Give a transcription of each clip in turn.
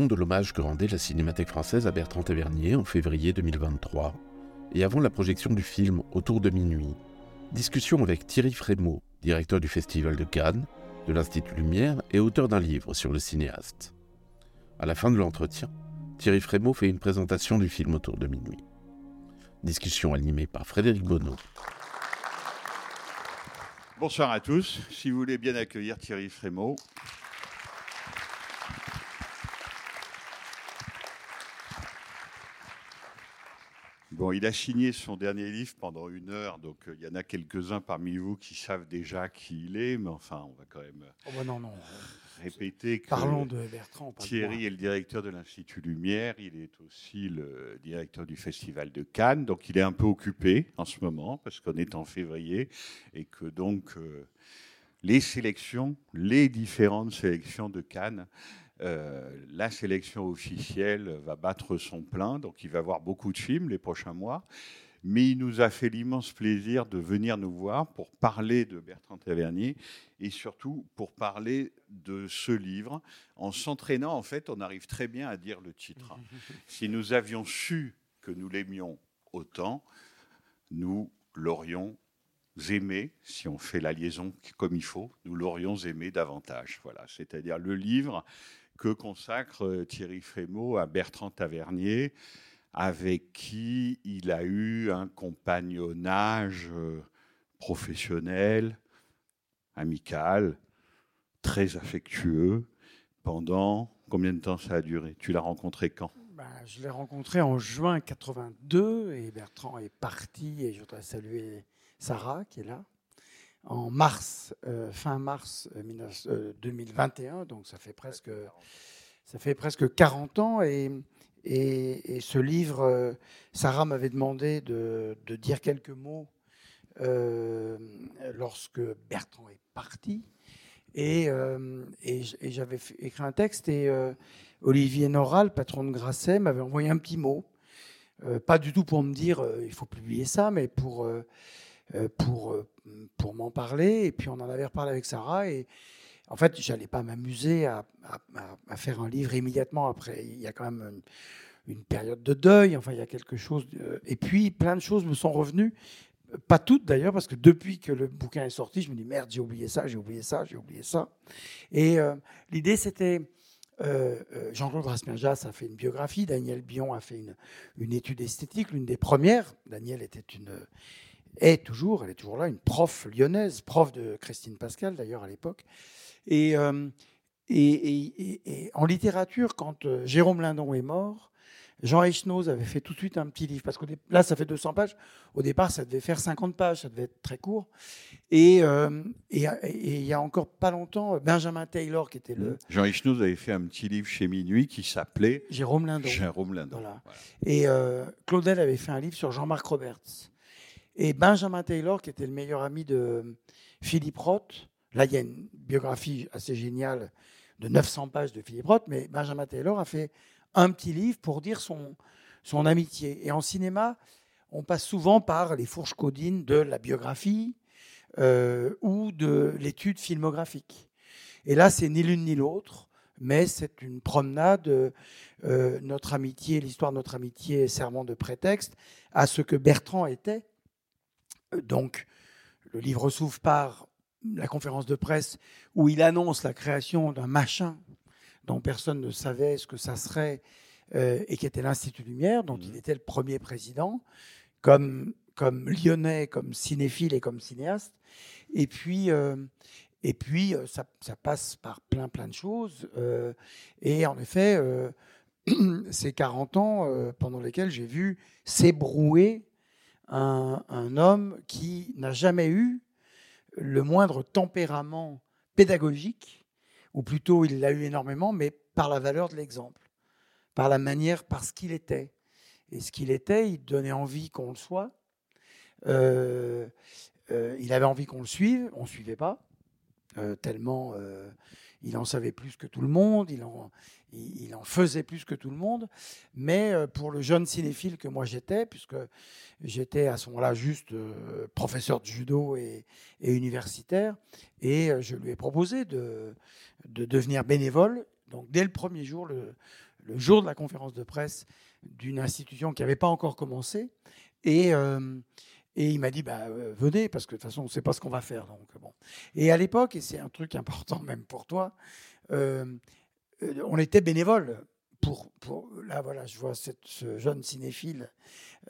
De l'hommage que rendait la Cinémathèque française à Bertrand Tavernier en février 2023, et avant la projection du film Autour de minuit, discussion avec Thierry Frémaux, directeur du Festival de Cannes, de l'Institut Lumière et auteur d'un livre sur le cinéaste. À la fin de l'entretien, Thierry Frémaux fait une présentation du film Autour de minuit. Discussion animée par Frédéric Bonneau. Bonsoir à tous. Si vous voulez bien accueillir Thierry Frémaux. Bon, il a signé son dernier livre pendant une heure, donc euh, il y en a quelques-uns parmi vous qui savent déjà qui il est, mais enfin, on va quand même Oh bah non, non. répéter que Parlons de Bertrand. de Thierry est le directeur de l'Institut Lumière, il est aussi le directeur du Festival de Cannes, donc il est un peu occupé en ce moment parce qu'on est en février et que donc euh, les sélections, les différentes sélections de Cannes, euh, la sélection officielle va battre son plein, donc il va voir beaucoup de films les prochains mois. Mais il nous a fait l'immense plaisir de venir nous voir pour parler de Bertrand Tavernier et surtout pour parler de ce livre. En s'entraînant, en fait, on arrive très bien à dire le titre. Si nous avions su que nous l'aimions autant, nous l'aurions aimé, si on fait la liaison comme il faut, nous l'aurions aimé davantage. Voilà, c'est-à-dire le livre que consacre euh, Thierry Frémaux à Bertrand Tavernier, avec qui il a eu un compagnonnage euh, professionnel, amical, très affectueux, pendant combien de temps ça a duré? Tu l'as rencontré quand? Bah, je l'ai rencontré en juin 82 et Bertrand est parti et je voudrais saluer Sarah qui est là en mars, euh, fin mars euh, 19 euh, 2021, donc ça fait presque, ça fait presque 40 ans et, et, et ce livre, euh, Sarah m'avait demandé de, de dire quelques mots euh, lorsque Bertrand est parti et, euh, et j- et j'avais écrit un texte et euh, Olivier Noral, patron de Grasset, m'avait envoyé un petit mot. Euh, pas du tout pour me dire euh, il faut publier ça, mais pour, euh, euh, pour, euh, pour m'en parler. Et puis on en avait reparlé avec Sarah. Et en fait, j'allais pas m'amuser à, à- faire un livre immédiatement après. Il y a quand même une, période de deuil. Enfin, il y a quelque chose. Et puis plein de choses me sont revenues. Pas toutes d'ailleurs, parce que depuis que le bouquin est sorti, je me dis merde, j'ai oublié ça, j'ai oublié ça, j'ai oublié ça. Et euh, l'idée, c'était euh, euh, Jean-Claude Rasperjas a fait une biographie, Daniel Bion a fait une, une étude esthétique, l'une des premières. Daniel était une, est toujours, elle est toujours là, une prof lyonnaise, prof de Christine Pascal d'ailleurs à l'époque. Et, euh, et, et- et- et en littérature, quand euh, Jérôme Lindon est mort, Jean Echnoz avait fait tout de suite un petit livre, parce que là, ça fait 200 pages. Au départ, ça devait faire 50 pages, ça devait être très court. Et, euh, et, et il y a encore pas longtemps, Benjamin Taylor, qui était le Jean Hichnoz avait fait un petit livre chez Minuit qui s'appelait Jérôme Lindon. Jérôme Lindon. Voilà. Voilà. Et euh, Claudel avait fait un livre sur Jean-Marc Roberts. Et Benjamin Taylor, qui était le meilleur ami de Philippe Roth, là, il y a une biographie assez géniale de 900 pages de Philippe Roth, mais Benjamin Taylor a fait un petit livre pour dire son, son amitié. Et en cinéma, on passe souvent par les fourches codines de la biographie euh, ou de l'étude filmographique. Et là, c'est ni l'une ni l'autre, mais c'est une promenade. euh, euh, notre amitié, l'histoire de notre amitié, servant de prétexte à ce que Bertrand était. Euh, Donc, le livre s'ouvre par la conférence de presse où il annonce la création d'un machin dont personne ne savait ce que ça serait euh, et qui était l'Institut Lumière, dont il était le premier président, comme, comme lyonnais, comme cinéphile et comme cinéaste. Et puis, euh, et puis ça, ça passe par plein, plein de choses. euh, et en effet, ces 40 ans pendant lesquels j'ai vu s'ébrouer un, homme qui n'a jamais eu le moindre tempérament pédagogique, ou plutôt il l'a eu énormément, mais par la valeur de l'exemple, par la manière, par ce qu'il était. Et ce qu'il était, il donnait envie qu'on le soit. Euh, euh, il avait envie qu'on le suive, on ne suivait pas, euh, tellement il en savait plus que tout le monde, il en, il, en faisait plus que tout le monde. Mais euh, pour le jeune cinéphile que moi j'étais, puisque j'étais à ce moment-là juste euh, professeur de judo et, universitaire, et euh, je lui ai proposé de, de devenir bénévole. Donc dès le premier jour, le, jour de la conférence de presse d'une institution qui n'avait pas encore commencé, et, et il m'a dit bah, euh, venez parce que de toute façon on ne sait pas ce qu'on va faire. Donc bon. Et à l'époque, et c'est un truc important même pour toi, euh, euh, on était bénévole. Pour, pour, là, voilà, je vois ce jeune cinéphile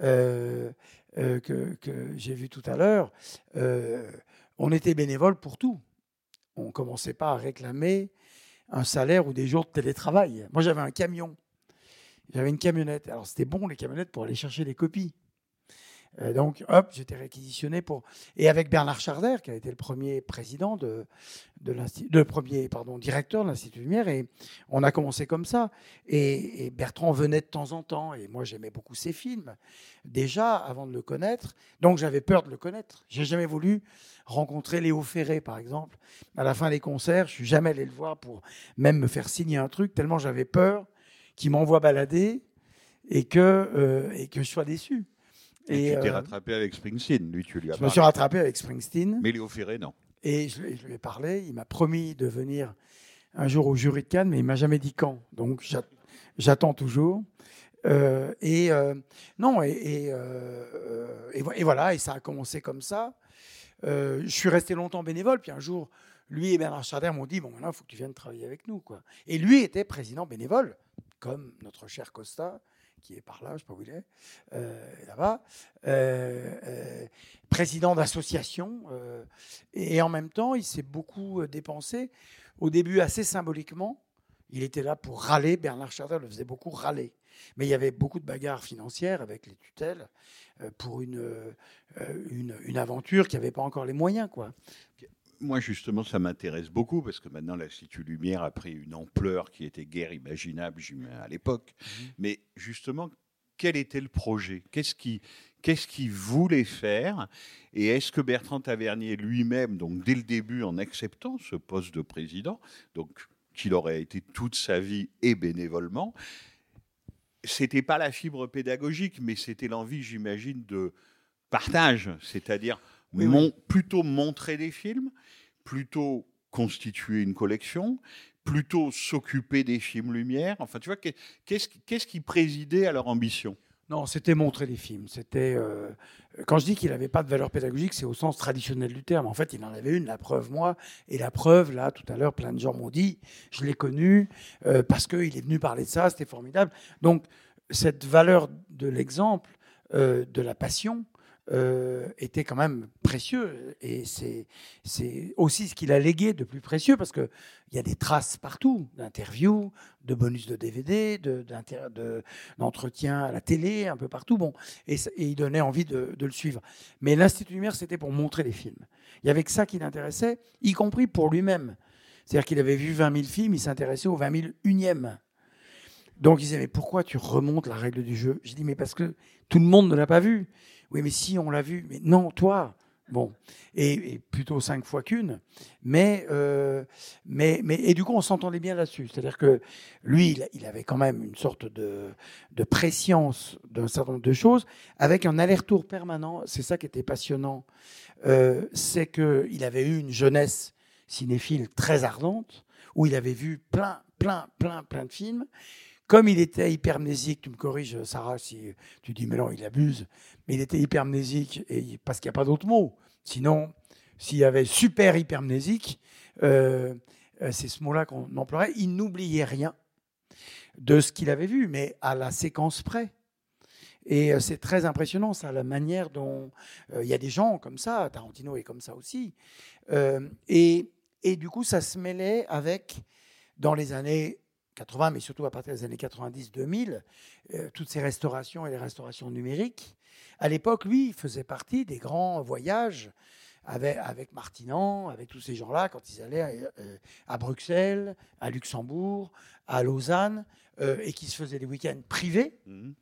euh, euh, que, que j'ai vu tout à l'heure. Euh, on était bénévole pour tout. On ne commençait pas à réclamer un salaire ou des jours de télétravail. Moi, j'avais un camion. J'avais une camionnette. Alors, c'était bon, les camionnettes, pour aller chercher des copies. Euh, donc, hop, j'étais réquisitionné pour. Et avec Bernard Charder, qui a été le premier président de, de premier pardon directeur de l'Institut Lumière, et on a commencé comme ça. Et, et Bertrand venait de temps en temps, et moi j'aimais beaucoup ses films déjà avant de le connaître. Donc j'avais peur de le connaître. J'ai jamais voulu rencontrer Léo Ferré, par exemple. À la fin des concerts, je suis jamais allé le voir pour même me faire signer un truc, tellement j'avais peur qu'il m'envoie balader et que euh, et que je sois déçu. Et, tu t'es euh, rattrapé avec Springsteen, lui, tu lui as je me suis rattrapé avec Springsteen Mais Léo Ferré, non? et je, lui- je lui ai parlé. Il m'a promis de venir un jour au jury de Cannes, mais il m'a jamais dit quand. Donc j'at- j'attends toujours. Euh, et euh, non, et, et, euh, et vo- et voilà, et ça a commencé comme ça. Je suis resté longtemps bénévole, puis un jour, lui et Bernard Charder m'ont dit bon, maintenant, il faut que tu viennes travailler avec nous, quoi. Et lui était président bénévole, comme notre cher Costa, qui est par là, je ne sais pas où il est, euh, là-bas, euh, euh, président d'association. et en même temps, il s'est beaucoup dépensé. Au début, assez symboliquement, il était là pour râler. Bernard Charder le faisait beaucoup râler. Mais il y avait beaucoup de bagarres financières avec les tutelles pour une aventure qui n'avait pas encore les moyens. Quoi. Moi, justement, ça m'intéresse beaucoup parce que maintenant, l'Institut Lumière a pris une ampleur qui était guère imaginable à l'époque. Mais justement, quel était le projet? Qu'est-ce qui, qu'est-ce qu'il voulait faire? Et est-ce que Bertrand Tavernier lui-même, donc dès le début, en acceptant ce poste de président, donc qu'il aurait été toute sa vie et bénévolement, c'était pas la fibre pédagogique, mais c'était l'envie, j'imagine, de partage, c'est-à-dire Oui, mon- plutôt montrer des films, plutôt constituer une collection, plutôt s'occuper des films lumière. Enfin, tu vois, qu'est- qu'est-ce qui- qu'est-ce qui présidait à leur ambition? Non, c'était montrer des films. C'était euh, quand je dis qu'il n'avait pas de valeur pédagogique, c'est au sens traditionnel du terme. En fait, il en avait une. La preuve, moi, et la preuve, là, tout à l'heure, plein de gens m'ont dit, je l'ai connu euh, parce qu'il est venu parler de ça. C'était formidable. Donc, cette valeur de l'exemple, euh, de la passion. Euh, était quand même précieux et c'est aussi ce qu'il a légué de plus précieux parce que il y a des traces partout d'interviews, de bonus de DVD, de, d'inter- de, d'entretien à la télé, un peu partout. Bon, et, il donnait envie de, de le suivre. Mais l'Institut Lumière, c'était pour montrer des films. Il y avait que ça qui l'intéressait, y compris pour lui-même. C'est-à-dire qu'il avait vu 20 000 films, il s'intéressait aux 20 000 unièmes. Donc il disait, mais pourquoi tu remontes la règle du jeu? J'ai dit, mais parce que tout le monde ne l'a pas vu. Oui, mais si, on l'a vu. Mais non, toi. Bon, et, plutôt cinq fois qu'une. Mais, euh, mais, mais, et du coup, on s'entendait bien là-dessus. C'est-à-dire que lui, il, il avait quand même une sorte de, de préscience d'un certain nombre de choses, avec un aller-retour permanent. C'est ça qui était passionnant. Euh, c'est qu'il avait eu une jeunesse cinéphile très ardente, où il avait vu plein, plein, plein, plein de films. Comme il était hypermnésique, tu me corriges, Sarah, si tu dis, mais non, il abuse, mais il était hypermnésique, et, parce qu'il n'y a pas d'autre mot. Sinon, s'il y avait super hypermnésique, euh, euh, c'est ce mot-là qu'on emploierait, il n'oubliait rien de ce qu'il avait vu, mais à la séquence près. Et euh, c'est très impressionnant, ça, la manière dont il y a des gens comme ça, Tarantino est comme ça aussi. Et, et du coup, ça se mêlait avec, dans les années 80, mais surtout à partir des années 90-2000, euh, toutes ces restaurations et les restaurations numériques. À l'époque, lui, il faisait partie des grands voyages avec, avec Martinan, avec tous ces gens-là, quand ils allaient euh, à Bruxelles, à Luxembourg, à Lausanne, euh, et qui se faisaient des week-ends privés, Mhm.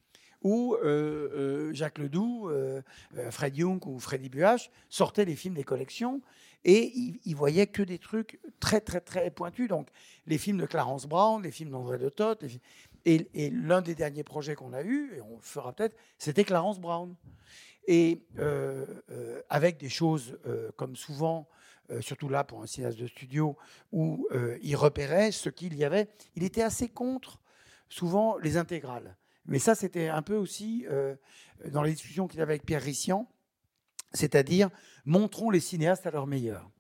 où euh, euh, Jacques Ledoux, euh, Fred Young ou Freddy Buach sortaient les films des collections et ils, ils voyaient que des trucs très très très pointus. Donc les films de Clarence Brown, les films d'André de Toth. Et, l'un des derniers projets qu'on a eu, et on le fera peut-être, c'était Clarence Brown. Et euh, euh, avec des choses euh, comme souvent, surtout là pour un cinéaste de studio, où il repérait ce qu'il y avait. Il était assez contre souvent les intégrales. Mais ça, c'était un peu aussi dans les discussions qu'il avait avec Pierre Rissian, c'est-à-dire montrons les cinéastes à leur meilleur.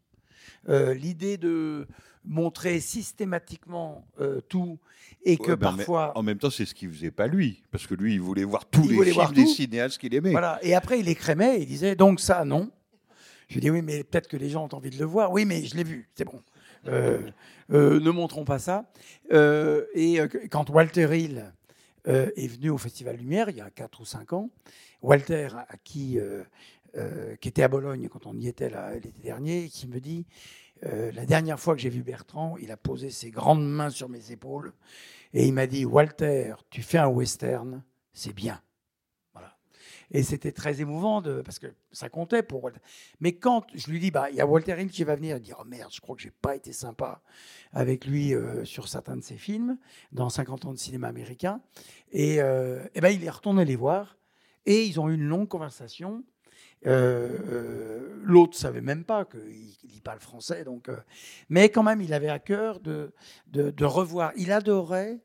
Euh, L'idée de montrer systématiquement euh, tout et que Ouais, ben, parfois. En même temps, c'est ce qu'il faisait pas lui, parce que lui, il voulait voir tous Il les films voir des cinéastes qu'il aimait. Voilà. Et après, il écrémait et il disait donc ça, non. Je dis oui, mais peut-être que les gens ont envie de le voir. Oui, mais je l'ai vu, c'est bon. Euh, ne montrons pas ça. Et quand Walter Hill est venu au Festival Lumière, il y a 4 ou 5 ans, Walter, à qui, euh, qui était à Bologne quand on y était l'été dernier, qui me dit euh, La dernière fois que j'ai vu Bertrand, il a posé ses grandes mains sur mes épaules et il m'a dit Walter, tu fais un western, c'est bien. Et c'était très émouvant parce que ça comptait pour Walter. Mais quand je lui dis, bah, il y a Walter Hill qui va venir, il dit, oh merde, je crois que j'ai pas été sympa avec lui euh, sur certains de ses films, dans 50 ans de cinéma américain. Et, euh, eh ben, il est retourné les voir et ils ont eu une longue conversation. Euh, euh, L'autre savait même pas qu'il lit pas le français, donc. euh, mais quand même, il avait à cœur de, de, revoir. Il adorait,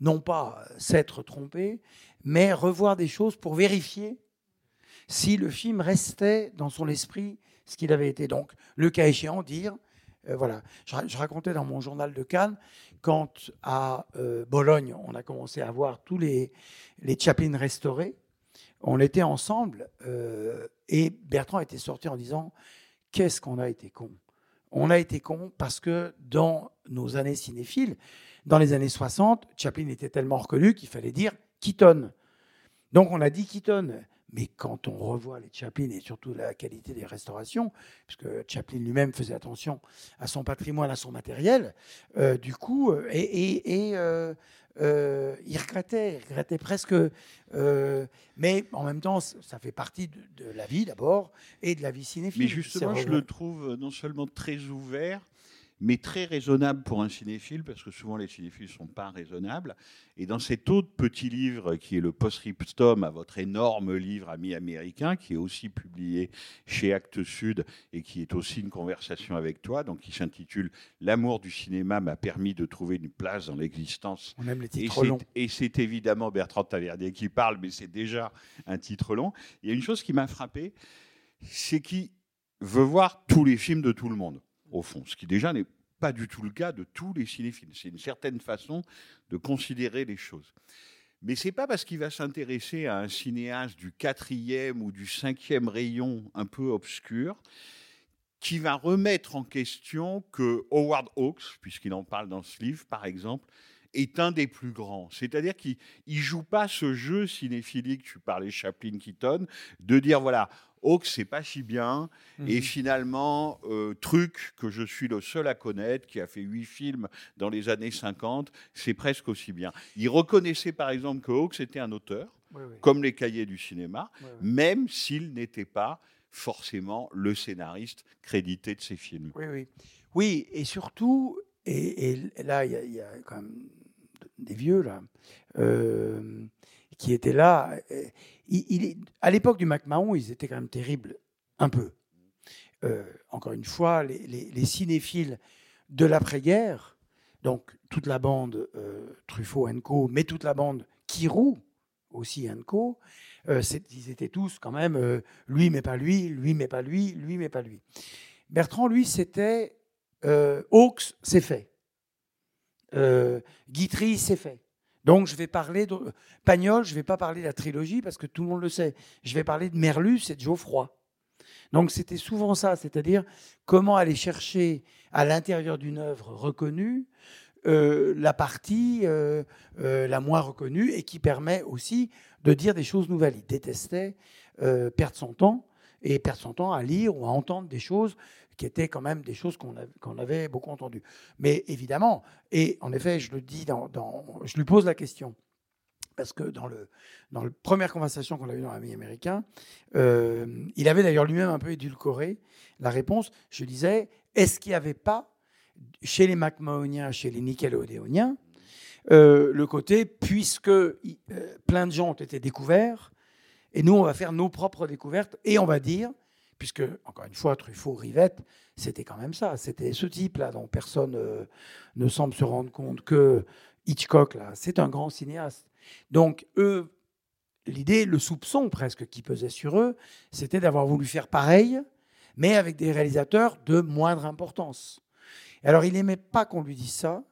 non pas s'être trompé, mais revoir des choses pour vérifier si le film restait dans son esprit ce qu'il avait été. Donc, le cas échéant, dire, euh, voilà, je, ra- je racontais dans mon journal de Cannes, quand à euh, Bologne, on a commencé à voir tous les, les restaurés, on était ensemble euh, et Bertrand était sorti en disant, qu'est-ce qu'on a été con on a été con parce que dans nos années cinéphiles, dans les années 60, Chaplin était tellement reconnu qu'il fallait dire Keaton. Donc on a dit Keaton. Mais quand on revoit les Chaplin et surtout la qualité des restaurations, puisque Chaplin lui-même faisait attention à son patrimoine, à son matériel, euh, du coup, euh, et, et- et, euh, euh, il regrettait, il regrettait presque. mais en même temps, ça fait partie de, de la vie d'abord et de la vie cinéphile. Mais justement, je le trouve non seulement très ouvert, mais très raisonnable pour un cinéphile, parce que souvent les cinéphiles ne sont pas raisonnables. Et dans cet autre petit livre qui est le post-scriptum à votre énorme livre ami américain, qui est aussi publié chez Actes Sud et qui est aussi une conversation avec toi, donc qui s'intitule L'amour du cinéma m'a permis de trouver une place dans l'existence On aime les et titres c'est- longs. Et c'est évidemment Bertrand Tavernier qui parle, mais c'est déjà un titre long. Il y a une chose qui m'a frappé, c'est qu'il veut voir tous les films de tout le monde, au fond, ce qui déjà n'est pas du tout le cas de tous les cinéphiles. C'est une certaine façon de considérer les choses. Mais c'est pas parce qu'il va s'intéresser à un cinéaste du quatrième ou du cinquième rayon un peu obscur qui va remettre en question que Howard Hawks, puisqu'il en parle dans ce livre, par exemple, est un des plus grands. C'est-à-dire qu'il ne joue pas ce jeu cinéphilique, tu parlais Chaplin Keaton, de dire voilà, Hawks, c'est pas si bien, et finalement, euh, truc que je suis le seul à connaître, qui a fait huit films dans les années 50, c'est presque aussi bien. Il reconnaissait par exemple que Hawks était un auteur, Oui, oui. comme les cahiers du cinéma, même s'il n'était pas forcément le scénariste crédité de ses films. Oui, oui. Oui, et surtout, et, et là, il y, a- il y a quand même des vieux, là, euh, qui étaient là. Euh, à l'époque du MacMahon, ils étaient quand même terribles, un peu. Euh, encore une fois, les, les- les cinéphiles de l'après-guerre, donc toute la bande euh, Truffaut Co, mais toute la bande Kirou aussi Co, ils étaient tous quand même lui mais pas lui, lui mais pas lui, lui mais pas lui. Bertrand, lui, c'était Hawks, c'est fait. Guitry, c'est fait. Donc, je vais parler de Pagnol, je ne vais pas parler de la trilogie parce que tout le monde le sait. Je vais parler de Merlus et de Geoffroy. Donc, c'était souvent ça, c'est-à-dire comment aller chercher à l'intérieur d'une œuvre reconnue euh, la partie euh, euh, la moins reconnue et qui permet aussi de dire des choses nouvelles. Il détestait perdre son temps et perdre son temps à lire ou à entendre des choses qui étaient quand même des choses qu'on qu'on avait beaucoup entendues. Mais évidemment, et en effet, je le dis, dans, je lui pose la question. Parce que dans, le, dans la première conversation qu'on a eue dans l'ami américain, euh, il avait d'ailleurs lui-même un peu édulcoré la réponse. Je disais, est-ce qu'il n'y avait pas, chez les McMahoniens, chez les Nickelodeoniens, euh, le côté, puisque euh, plein de gens ont été découverts, et nous, on va faire nos propres découvertes, et on va dire, puisque, encore une fois, Truffaut, Rivette, c'était quand même ça, c'était ce type-là dont personne euh, ne semble se rendre compte que Hitchcock, c'est un grand cinéaste. Donc, eux, l'idée, le soupçon presque qui pesait sur eux, c'était d'avoir voulu faire pareil, mais avec des réalisateurs de moindre importance. Alors, il n'aimait pas qu'on lui dise ça.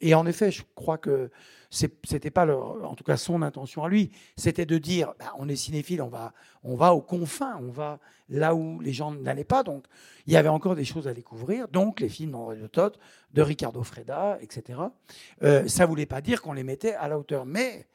Et en effet, je crois que ce n'était pas, leur- en tout cas, son intention à lui. C'était de dire, bah, on est cinéphile, on va, on va aux confins, on va là où les gens n'allaient pas. Donc, il y avait encore des choses à découvrir. Donc, les films d'André de Toth, de Ricardo Freda, etc. Euh, ça voulait pas dire qu'on les mettait à la hauteur. Mais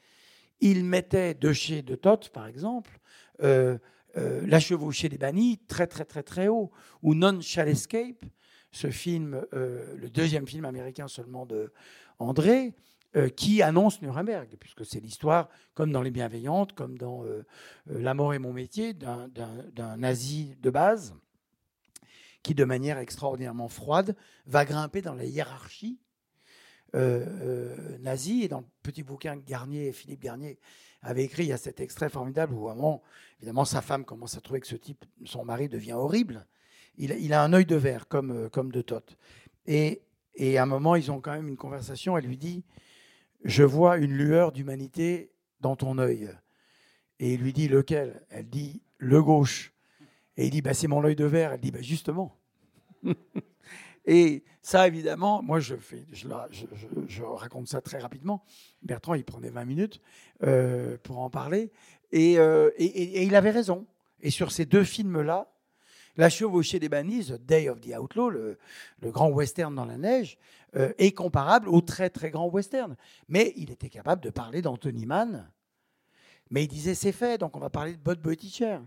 il mettait de chez de Toth, par exemple, euh, euh, La chevauchée des bannis, très, très, très, très haut. Ou Non Shall Escape, ce film, euh, le deuxième film américain seulement de André, euh, qui annonce Nuremberg, puisque c'est l'histoire, comme dans Les Bienveillantes, comme dans euh, La mort est mon métier, d'un- nazi de base, qui, de manière extraordinairement froide, va grimper dans la hiérarchie nazie. Et dans le petit bouquin que Philippe Garnier avait écrit, il y a cet extrait formidable où, moment, évidemment, sa femme commence à trouver que ce type, son mari, devient horrible. Il, a- un œil de verre, comme, euh, comme de Toth. Et, et à un moment, ils ont quand même une conversation. Elle lui dit Je vois une lueur d'humanité dans ton œil. Et il lui dit Lequel? Elle dit Le gauche. Et il dit bah, C'est mon œil de verre. Elle dit bah, Justement. Et ça, évidemment, moi, je, fais, je, je- raconte ça très rapidement. Bertrand, il prenait 20 minutes euh, pour en parler. Et, euh, et- et il avait raison. Et sur ces deux films-là, La chevauchée des bannis, The Day of the Outlaw, le, grand western dans la neige, euh, est comparable au très très grand western. Mais il était capable de parler d'Anthony Mann. Mais il disait c'est fait, donc on va parler de Bud Buttigieg.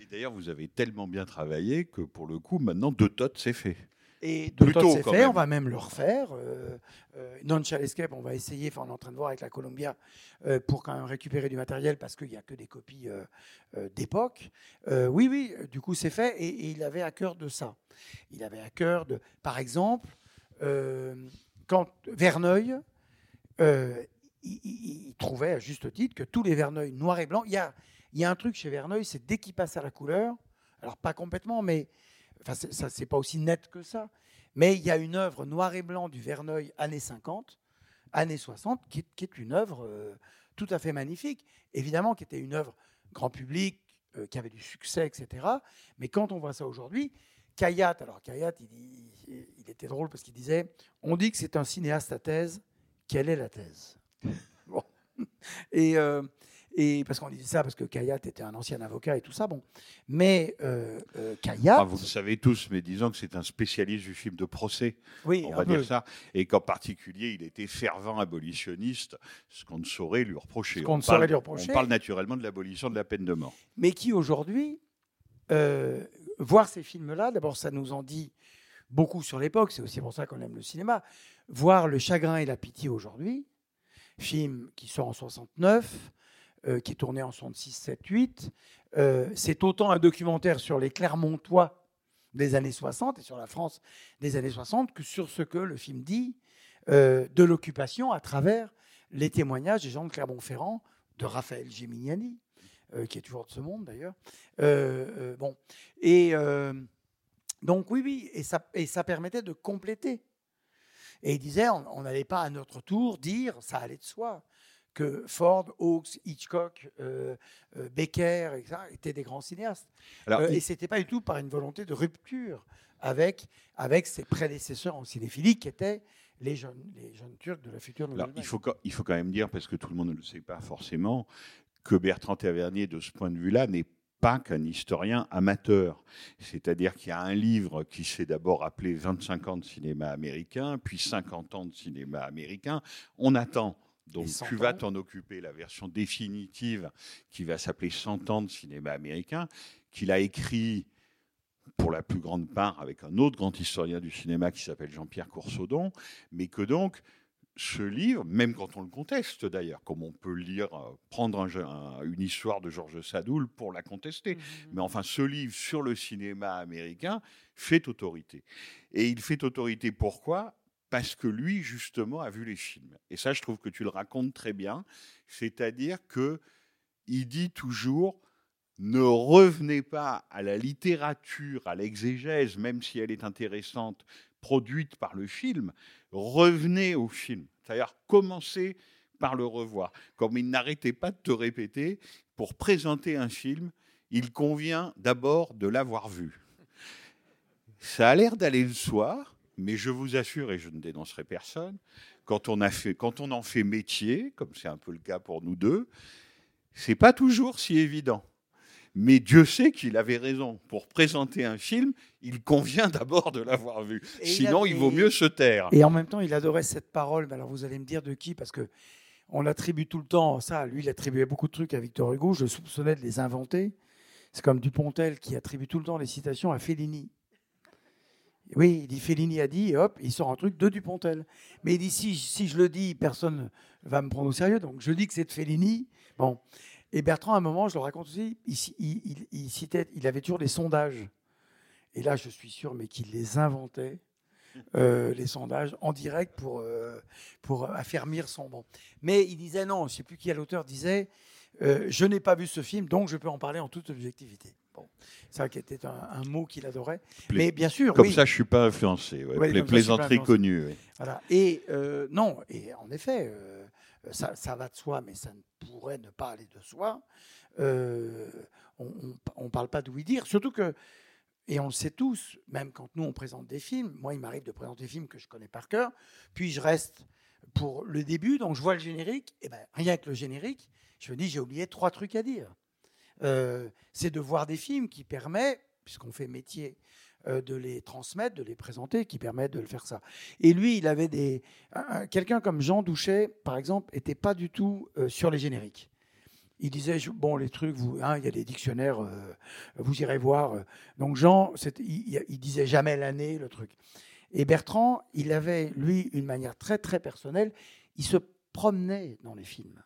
Et d'ailleurs, vous avez tellement bien travaillé que pour le coup, maintenant, deux totes, c'est fait. Et de Plutôt, c'est fait, on va même le refaire. Euh, euh, non Escape, on va essayer, enfin on est en train de voir avec la Columbia euh, pour quand même récupérer du matériel parce qu'il n'y a que des copies euh, euh, d'époque. Oui, oui, du coup c'est fait et, et il avait à cœur de ça. Il avait à cœur de, par exemple, quand Verneuil, il, il- il trouvait à juste titre que tous les Verneuil noirs et blancs, il y a, il y a un truc chez Verneuil, c'est dès qu'il passe à la couleur, alors pas complètement, mais enfin, ça c'est pas aussi net que ça, mais il y a une œuvre noir et blanc du Verneuil années 50, années 60, qui, est- une œuvre euh, tout à fait magnifique. Évidemment, qui était une œuvre grand public, euh, qui avait du succès, etc. Mais quand on voit ça aujourd'hui, Kayat, alors Kayat, il était drôle parce qu'il disait on dit que c'est un cinéaste à thèse, quelle est la thèse? Bon. Et, euh, et parce qu'on disait ça parce que Kayat était un ancien avocat et tout ça, bon. Mais euh, euh, Kayat, Ah, vous le savez tous, mais disons que c'est un spécialiste du film de procès, oui, on va peu. dire ça, et qu'en particulier, il était fervent abolitionniste, ce qu'on ne saurait lui reprocher. Ce qu'on On ne saurait lui reprocher. On parle naturellement de l'abolition de la peine de mort. mais qui aujourd'hui, euh, voir ces films-là, d'abord ça nous en dit beaucoup sur l'époque, c'est aussi pour ça qu'on aime le cinéma, voir Le chagrin et la pitié aujourd'hui, film qui sort en 69, euh, qui est tourné en 66, 7, 8, euh, c'est autant un documentaire sur les Clermontois des années 60 et sur la France des années 60 que sur ce que le film dit euh, de l'occupation à travers les témoignages des gens de Clermont-Ferrand, de Raphaël Geminiani, euh, qui est toujours de ce monde d'ailleurs. Bon, et donc oui, oui, et ça, et ça permettait de compléter. Et il disait, on n'allait pas à notre tour dire, ça allait de soi, que Ford, Hawks, Hitchcock, euh, euh, Becker, etc., étaient des grands cinéastes. Alors, Euh, il- et c'était pas du tout par une volonté de rupture avec, avec ses prédécesseurs en cinéphilie, qui étaient les jeunes, les jeunes Turcs de la future nouvelle Alors, il faut, il faut quand même dire, parce que tout le monde ne le sait pas forcément, que Bertrand Tavernier, de ce point de vue-là, n'est pas qu'un historien amateur. C'est-à-dire qu'il y a un livre qui s'est d'abord appelé 25 ans de cinéma américain, puis 50 ans de cinéma américain. On attend. Donc Et 100 tu vas t'en occuper, la version définitive qui va s'appeler 100 ans de cinéma américain, qu'il a écrit pour la plus grande part avec un autre grand historien du cinéma qui s'appelle Jean-Pierre Coursaudon, mais que donc ce livre, même quand on le conteste d'ailleurs, comme on peut lire, euh, prendre un- un- une histoire de Georges Sadoul pour la contester, Mhm. mais enfin ce livre sur le cinéma américain fait autorité. Et il fait autorité pourquoi? Parce que lui, justement, a vu les films. Et ça, je trouve que tu le racontes très bien. C'est-à-dire que il dit toujours ne revenez pas à la littérature, à l'exégèse, même si elle est intéressante, produite par le film, revenez au film. C'est-à-dire commencez par le revoir. Comme il n'arrêtait pas de te répéter, pour présenter un film, il convient d'abord de l'avoir vu. Ça a l'air d'aller de soi, mais je vous assure, et je ne dénoncerai personne, quand on, a fait, quand on en fait métier, comme c'est un peu le cas pour nous deux, c'est pas toujours si évident. Mais Dieu sait qu'il avait raison. Pour présenter un film, il convient d'abord de l'avoir vu. Et il Sinon, a- il vaut mieux se taire. Et en même temps, il adorait cette parole. Mais alors, vous allez me dire de qui Parce que on attribue tout le temps ça. Lui, il attribuait beaucoup de trucs à Victor Hugo. Je soupçonnais de les inventer. C'est comme Dupontel qui attribue tout le temps les citations à Fellini. Oui, il dit Fellini a dit, et hop, il sort un truc de Dupontel. Mais il dit si, si je le dis, personne va me prendre au sérieux. Donc je dis que c'est de Fellini. Bon. Et Bertrand, à un moment, je le raconte aussi, il, il- citait, il avait toujours des sondages. Et là, je suis sûr, mais qu'il les inventait euh, les sondages en direct pour, euh, pour affermir son bon. Mais il disait non, je ne sais plus qui à l'auteur disait euh, je n'ai pas vu ce film, donc je peux en parler en toute objectivité. Bon, ça qui était un, un mot qu'il adorait. Pla- Mais bien sûr, Comme oui, ça, je suis pas influencé. ouais. Ouais, Pla- comme ça, je suis pas plaisanterie influencé. connue. oui. voilà. Et euh, non, et en effet, euh, ça, ça va de soi, mais ça ne pourrait ne pas aller de soi. Euh, on ne parle pas de oui dire, surtout que, et on le sait tous, même quand nous on présente des films, moi il m'arrive de présenter des films que je connais par cœur, puis je reste pour le début, donc je vois le générique, et ben rien que le générique, je me dis j'ai oublié trois trucs à dire. Euh, c'est de voir des films qui permet, puisqu'on fait métier, euh, de les transmettre, de les présenter, qui permet de le faire ça. Et lui, il avait des. un- un- Quelqu'un comme Jean Douchet, par exemple, était pas du tout euh, sur les génériques. Il disait bon les trucs, vous, hein, il y a des dictionnaires, vous irez voir. Donc Jean, il disait jamais l'année, le truc. Et Bertrand, il avait lui une manière très très personnelle. Il se promenait dans les films.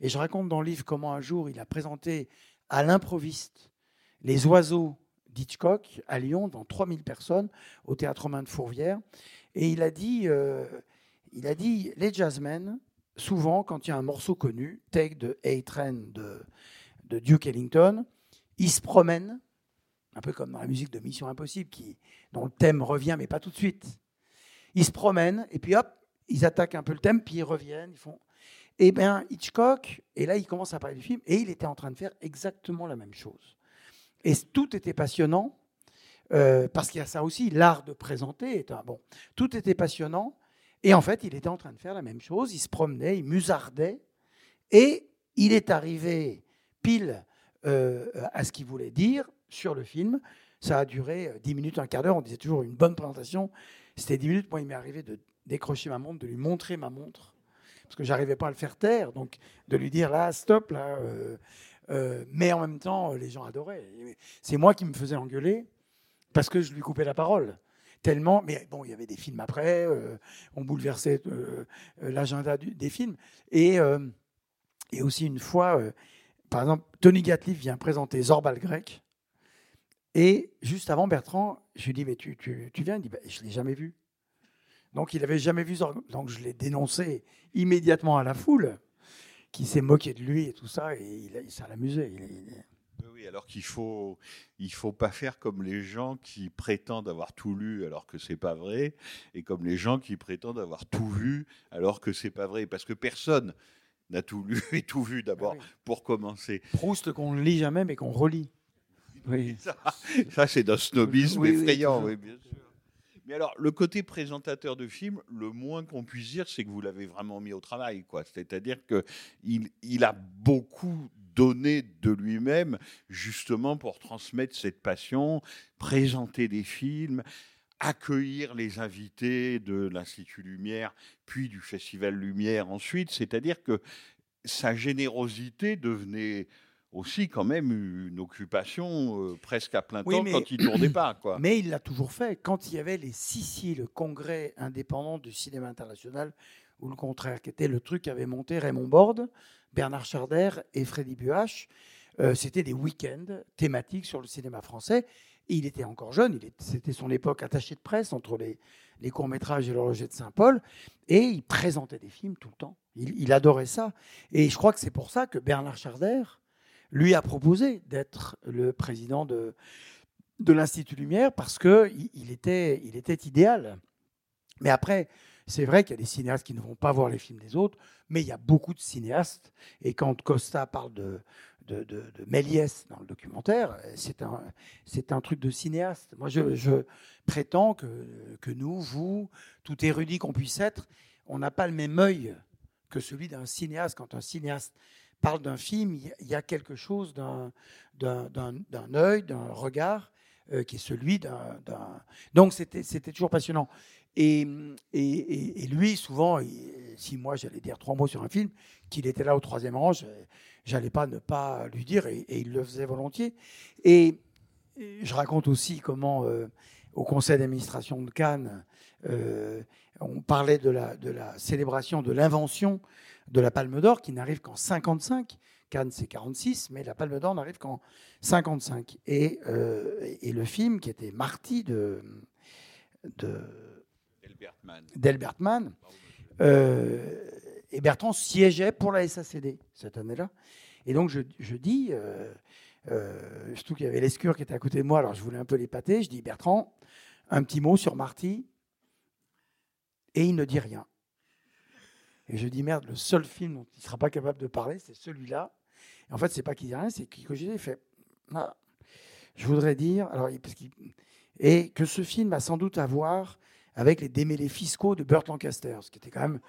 Et je raconte dans le livre comment un jour il a présenté à l'improviste les oiseaux d'Hitchcock à Lyon, devant 3000 personnes, au théâtre romain de Fourvière. Et il a dit, euh, il a dit les jazzmen, souvent, quand il y a un morceau connu, Take de A-Train de, de Duke Ellington, ils se promènent, un peu comme dans la musique de Mission Impossible, qui, dont le thème revient, mais pas tout de suite. Ils se promènent, et puis hop, ils attaquent un peu le thème, puis ils reviennent, ils font. Eh bien, Hitchcock, et là, il commence à parler du film, et il était en train de faire exactement la même chose. Et tout était passionnant, euh, parce qu'il y a ça aussi, l'art de présenter est un bon. Tout était passionnant, et en fait, il était en train de faire la même chose. Il se promenait, il musardait, et il est arrivé pile euh, à ce qu'il voulait dire sur le film. Ça a duré euh, 10 minutes, un quart d'heure. On disait toujours une bonne présentation. C'était 10 minutes. Moi, il m'est arrivé de décrocher ma montre, de lui montrer ma montre, parce que j'arrivais pas à le faire taire. Donc, de lui dire là, stop, là. euh, euh, mais en même temps, les gens adoraient. C'est moi qui me faisais engueuler parce que je lui coupais la parole. Tellement, mais bon, il y avait des films après, euh, on bouleversait l'agenda des films. Et, aussi une fois, par exemple, Tony Gatliff vient présenter Zorbal grec. Et juste avant, Bertrand, je lui dis, mais tu, tu, tu viens? Il dit, bah, je ne l'ai jamais vu. Donc il n'avait jamais vu. Donc je l'ai dénoncé immédiatement à la foule, qui s'est moqué de lui et tout ça, et il, il- ça l'amusait. Oui, alors qu'il faut, il faut pas faire comme les gens qui prétendent avoir tout lu alors que c'est pas vrai, et comme les gens qui prétendent avoir tout vu alors que c'est pas vrai, parce que personne n'a tout lu et tout vu d'abord Ah oui. pour commencer. Proust qu'on ne lit jamais, mais qu'on relit. Oui. Ça, ça, c'est d'un snobisme Oui, effrayant, oui, bien sûr. Mais alors, le côté présentateur de film, le moins qu'on puisse dire, c'est que vous l'avez vraiment mis au travail, quoi. C'est-à-dire que il, il a beaucoup donné de lui-même, justement pour transmettre cette passion, présenter des films, accueillir les invités de l'Institut Lumière, puis du Festival Lumière ensuite. C'est-à-dire que sa générosité devenait aussi quand même une occupation euh, presque à plein Oui, temps mais- quand il tournait pas. Quoi. Mais il l'a toujours fait. Quand il y avait les Sissi, le congrès indépendant du cinéma international, ou le contraire, qui était le truc qu'avait monté Raymond Borde, Bernard Charder et Freddy Buach, euh, c'était des week-ends thématiques sur le cinéma français. Et il était encore jeune, c'était son époque attaché de presse entre les, les courts-métrages et l'horloger de Saint-Paul, et il présentait des films tout le temps. Il, il adorait ça. Et je crois que c'est pour ça que Bernard Charder lui a proposé d'être le président de, de l'Institut Lumière parce que il, il était, il était idéal. Mais après, c'est vrai qu'il y a des cinéastes qui ne vont pas voir les films des autres, mais il y a beaucoup de cinéastes. Et quand Costa parle de, de, de, de Méliès dans le documentaire, c'est un, c'est un truc de cinéaste. Moi, je, je prétends que, que nous, vous, tout érudit qu'on puisse être, on n'a pas le même œil que celui d'un cinéaste. Quand un cinéaste parle d'un film, il y a- quelque chose d'un œil, d'un regard euh, qui est celui d'un. Donc c'était toujours passionnant. Et, et, et- lui, souvent, si moi j'allais dire trois mots sur un film, qu'il était là au troisième rang, j'allais pas ne pas lui dire, et, il le faisait volontiers. Et, et je raconte aussi comment, euh, au conseil d'administration de Cannes, euh, on parlait de la, de la célébration de l'invention de la Palme d'Or qui n'arrive qu'en 55. Cannes, c'est 46, mais la Palme d'Or n'arrive qu'en 55. Et, euh, et le film, qui était Marty de, de, d'Elbert Mann, euh, et Bertrand siégeait pour la SACD cette année-là. Et donc je, je dis, euh, surtout qu'il y avait Lescure qui était à côté de moi, alors je voulais un peu l'épater, je dis Bertrand, un petit mot sur Marty, et il ne dit rien. Et je dis merde, le seul film dont il ne sera pas capable de parler, c'est celui-là. En fait, c'est pas qu'il dit rien, c'est j'ai fait. Ah, je voudrais dire, alors, qu'il- et que ce film a sans doute à voir avec les démêlés fiscaux de Burt Lancaster, ce qui était quand même,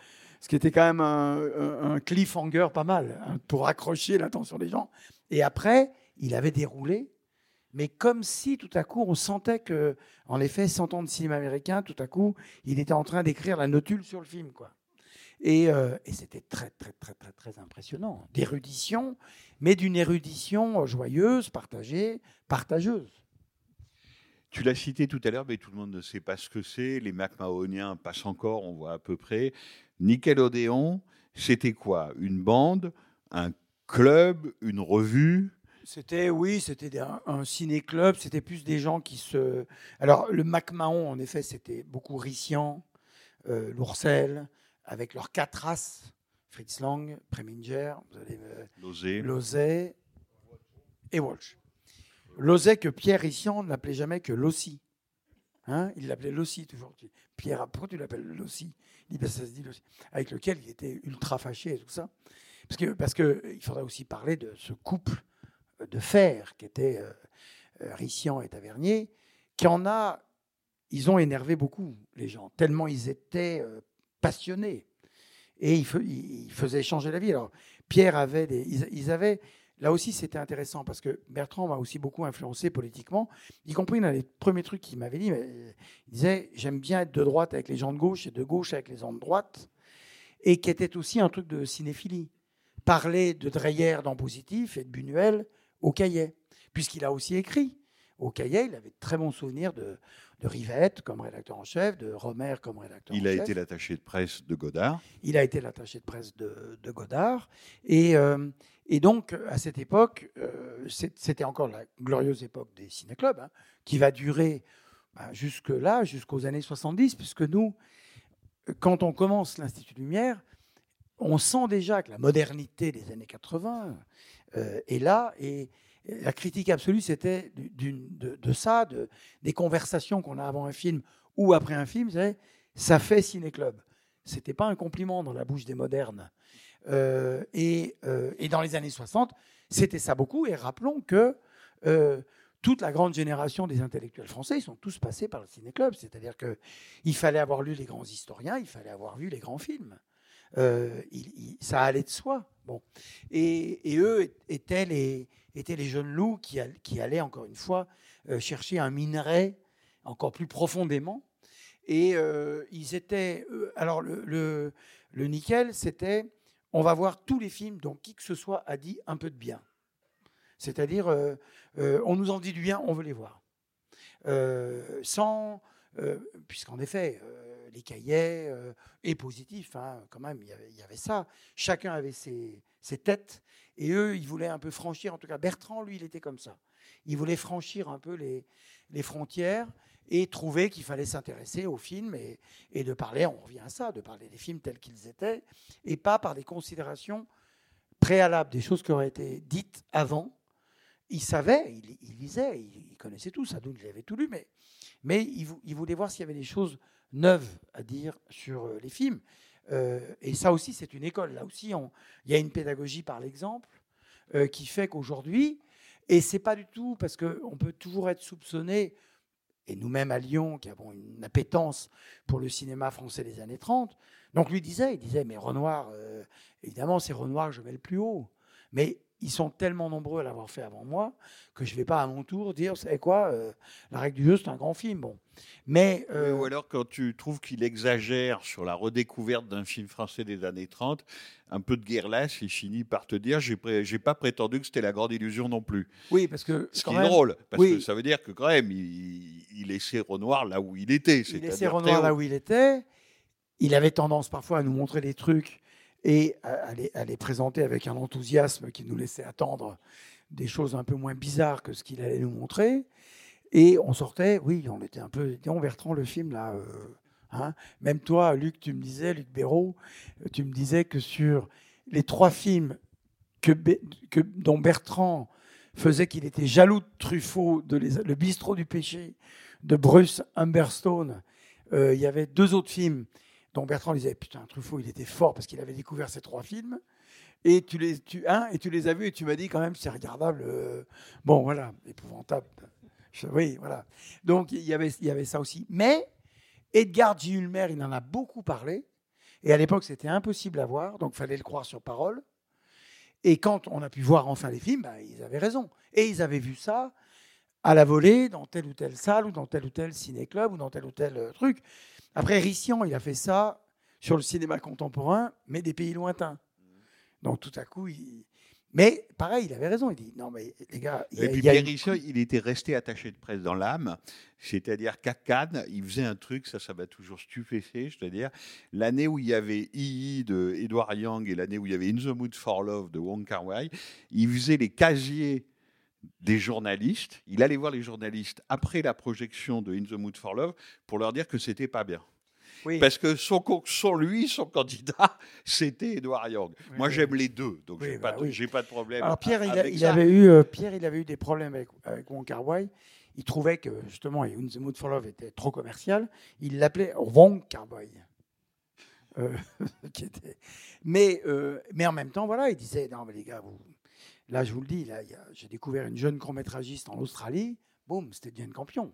ce qui était quand même un cliffhanger pas mal hein, pour accrocher l'attention des gens. Et après, il avait déroulé, mais comme si tout à coup on sentait que, en effet, 100 ans de cinéma américain, tout à coup, il était en train d'écrire la notule sur le film, quoi. Et, euh, et c'était très, très, très, très, très impressionnant. D'érudition, mais d'une érudition joyeuse, partagée, partageuse. Tu l'as cité tout à l'heure, mais tout le monde ne sait pas ce que c'est. Les MacMahoniens passent encore, on voit à peu près. Nickelodeon, c'était quoi? Une bande, un club, une revue? C'était, oui, c'était un, un ciné-club, c'était plus des gens qui se... Alors, le MacMahon, en effet, c'était beaucoup Rician, euh, Lourcel, avec leurs quatre races, Fritz Lang, Preminger, Lozé. Et Walsh. Lozay que Pierre Rician ne l'appelait jamais que Lossi. Hein il l'appelait Lossi toujours. Pierre, pourquoi tu l'appelles Lossi Il dit, ben, ça se dit Lossi. Avec lequel il était ultra fâché et tout ça. Parce que parce que il faudrait aussi parler de ce couple de fer qui était euh, euh, Rician et Tavernier, qui en a, ils ont énervé beaucoup les gens, tellement ils étaient euh, passionnés. Et ils faisaient changer la vie. Alors, Pierre avait des. Ils, avaient. Là aussi, c'était intéressant parce que Bertrand m'a aussi beaucoup influencé politiquement, y compris dans les premiers trucs qu'il m'avait dit. mais, Il disait J'aime bien être de droite avec les gens de gauche et de gauche avec les gens de droite. Et qui était aussi un truc de cinéphilie. Parler de Dreyer dans Positif et de Buñuel au Cahier, puisqu'il a aussi écrit. Au Cahier, il avait de très bons souvenirs de, de Rivette comme rédacteur en chef, de Romer comme rédacteur Il en a chef. été l'attaché de presse de Godard. Il a été l'attaché de presse de, de Godard. Et, euh, et donc, à cette époque, euh, c'était encore la glorieuse époque des ciné-clubs, hein, qui va durer bah, jusque-là, jusqu'aux années 70, puisque nous, quand on commence l'Institut Lumière, on sent déjà que la modernité des années 80 euh, est là. Et la critique absolue, c'était de, ça, de, des conversations qu'on a avant un film ou après un film. savez, Ça fait ciné-club. C'était pas un compliment dans la bouche des modernes. Euh, et, euh, et dans les années 60, c'était ça beaucoup. Et rappelons que euh, toute la grande génération des intellectuels français, ils sont tous passés par le ciné-club. C'est-à-dire qu'il fallait avoir lu les grands historiens, il fallait avoir vu les grands films. Il- il- ça allait de soi. Bon. Et, et eux étaient les, étaient les jeunes loups qui, qui allaient, encore une fois, euh, chercher un minerai encore plus profondément. Et euh, ils étaient. euh, alors, le, nickel, c'était on va voir tous les films dont qui que ce soit a dit un peu de bien. C'est-à-dire, on nous en dit du bien, on veut les voir. Sans, puisqu'en effet, les cahiers est positif, hein, quand même, il y avait ça. Chacun avait ses, ses têtes, et eux, ils voulaient un peu franchir, en tout cas Bertrand, lui, il était comme ça. Il voulait franchir un peu les, les frontières et trouver qu'il fallait s'intéresser aux films et, et de parler, on revient à ça, de parler des films tels qu'ils étaient, et pas par des considérations préalables, des choses qui auraient été dites avant. Il savait, il, lisait, il, connaissait tout, Sadoun, il avait tout lu, mais, mais il voulait voir s'il y avait des choses neuves à dire sur euh, les films. Euh, et ça aussi, c'est une école. Là aussi, il y a une pédagogie par l'exemple euh, qui fait qu'aujourd'hui, et c'est pas du tout parce qu'on peut toujours être soupçonné, et nous-mêmes à Lyon, qui avons une appétence pour le cinéma français des années 30, donc lui disait, il disait, mais Renoir, euh, évidemment, c'est Renoir je mets le plus haut. Mais ils sont tellement nombreux à l'avoir fait avant moi que je ne vais pas à mon tour dire, savez quoi, euh, La règle du jeu, c'est un grand film. Bon. Mais. euh, Ou alors quand tu trouves qu'il exagère sur la redécouverte d'un film français des années 30, un peu de guerlasse, il finit par te dire j'ai pré- pas prétendu que c'était la grande illusion non plus. oui, parce que. Ce qui est même, drôle, parce oui. que ça veut dire que quand même, il, il laissait Renoir là où il était. il laissait Renoir là où il était. Il avait tendance parfois à nous montrer des trucs et à, les, présenter avec un enthousiasme qui nous laissait attendre des choses un peu moins bizarres que ce qu'il allait nous montrer. Et on sortait, oui, on était un peu. Donc, Bertrand, le film là. euh, hein. Même toi, Luc, tu me disais, Luc Béraud, euh, tu me disais que sur les trois films que, dont Bertrand faisait qu'il était jaloux de Truffaut, de Le bistrot du péché de Bruce Humberstone, euh, il y avait deux autres films dont Bertrand disait Putain, Truffaut, il était fort parce qu'il avait découvert ces trois films. Et tu les, tu, hein, et tu les as vus et tu m'as dit quand même c'est regardable. euh, bon, voilà, épouvantable. Je- oui, voilà. Donc il y avait, il y avait ça aussi. Mais Edgar J. Ulmer, il en a beaucoup parlé. Et à l'époque, c'était impossible à voir, donc fallait le croire sur parole. Et quand on a pu voir enfin les films, bah, ils avaient raison. Et ils avaient vu ça à la volée dans telle ou telle salle ou dans tel ou tel ciné-club ou dans tel ou tel euh, truc. Après, Rissian, il a fait ça sur le cinéma contemporain, mais des pays lointains. Donc tout à coup, il... Mais pareil, il avait raison. Il dit non, mais les gars, il y a, Et puis il y a Pierre une- Richard, il était resté attaché de presse dans l'âme, c'est-à-dire qu'à Cannes, il faisait un truc, ça, ça m'a toujours stupéfait, je veux dire, l'année où il y avait II de Edward Young et l'année où il y avait In the Mood for Love de Wong Kar Wai, il faisait les casiers des journalistes, il allait voir les journalistes après la projection de In the Mood for Love pour leur dire que c'était pas bien. Oui. Parce que son, son lui, son candidat, c'était Edward Young. Oui, Moi, oui. j'aime les deux, donc j'ai bah pas, de- pas problème. Alors Pierre, il, a- avec il avait eu, euh, Pierre, il avait eu des problèmes avec, avec Wong Kar Wai. Il trouvait que justement, In the Mood for Love était trop commercial. Il l'appelait Wong Kar Wai. Euh, qui était- mais, euh, mais en même temps, voilà, il disait non, mais les gars, vous- là, je vous le dis, là, j'ai découvert une jeune court-métragiste en Australie. Boum, c'était Diane Campion.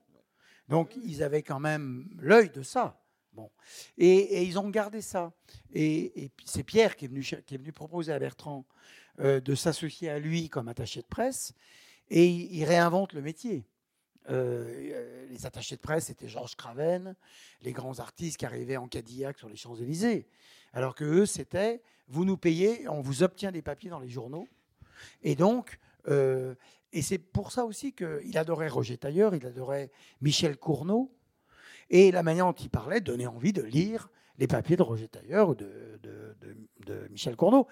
Donc, ils avaient quand même l'œil de ça. Bon. Et, et ils ont gardé ça. Et, c'est Pierre qui est, venu, qui est venu proposer à Bertrand euh, de s'associer à lui comme attaché de presse. Et il, il réinvente le métier. Euh, euh, les attachés de presse, c'était Georges Craven, les grands artistes qui arrivaient en Cadillac sur les Champs-Élysées. Alors que eux, c'était vous nous payez, on vous obtient des papiers dans les journaux. Et donc, euh, et c'est pour ça aussi qu'il adorait Roger Tailleur, il adorait Michel Cournot. Et la manière dont il parlait donnait envie de lire les papiers de Roger Tailleur ou de, de- de- Michel Cournot,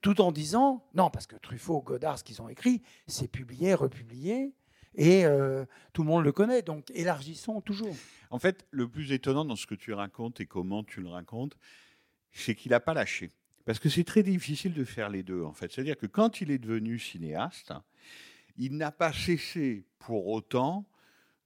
tout en disant non, parce que Truffaut, Godard, ce qu'ils ont écrit, c'est publié, republié, et euh, tout le monde le connaît. Donc élargissons toujours. En fait, le plus étonnant dans ce que tu racontes et comment tu le racontes, c'est qu'il n'a pas lâché. Parce que c'est très difficile de faire les deux, en fait. C'est-à-dire que quand il est devenu cinéaste, il n'a pas cessé pour autant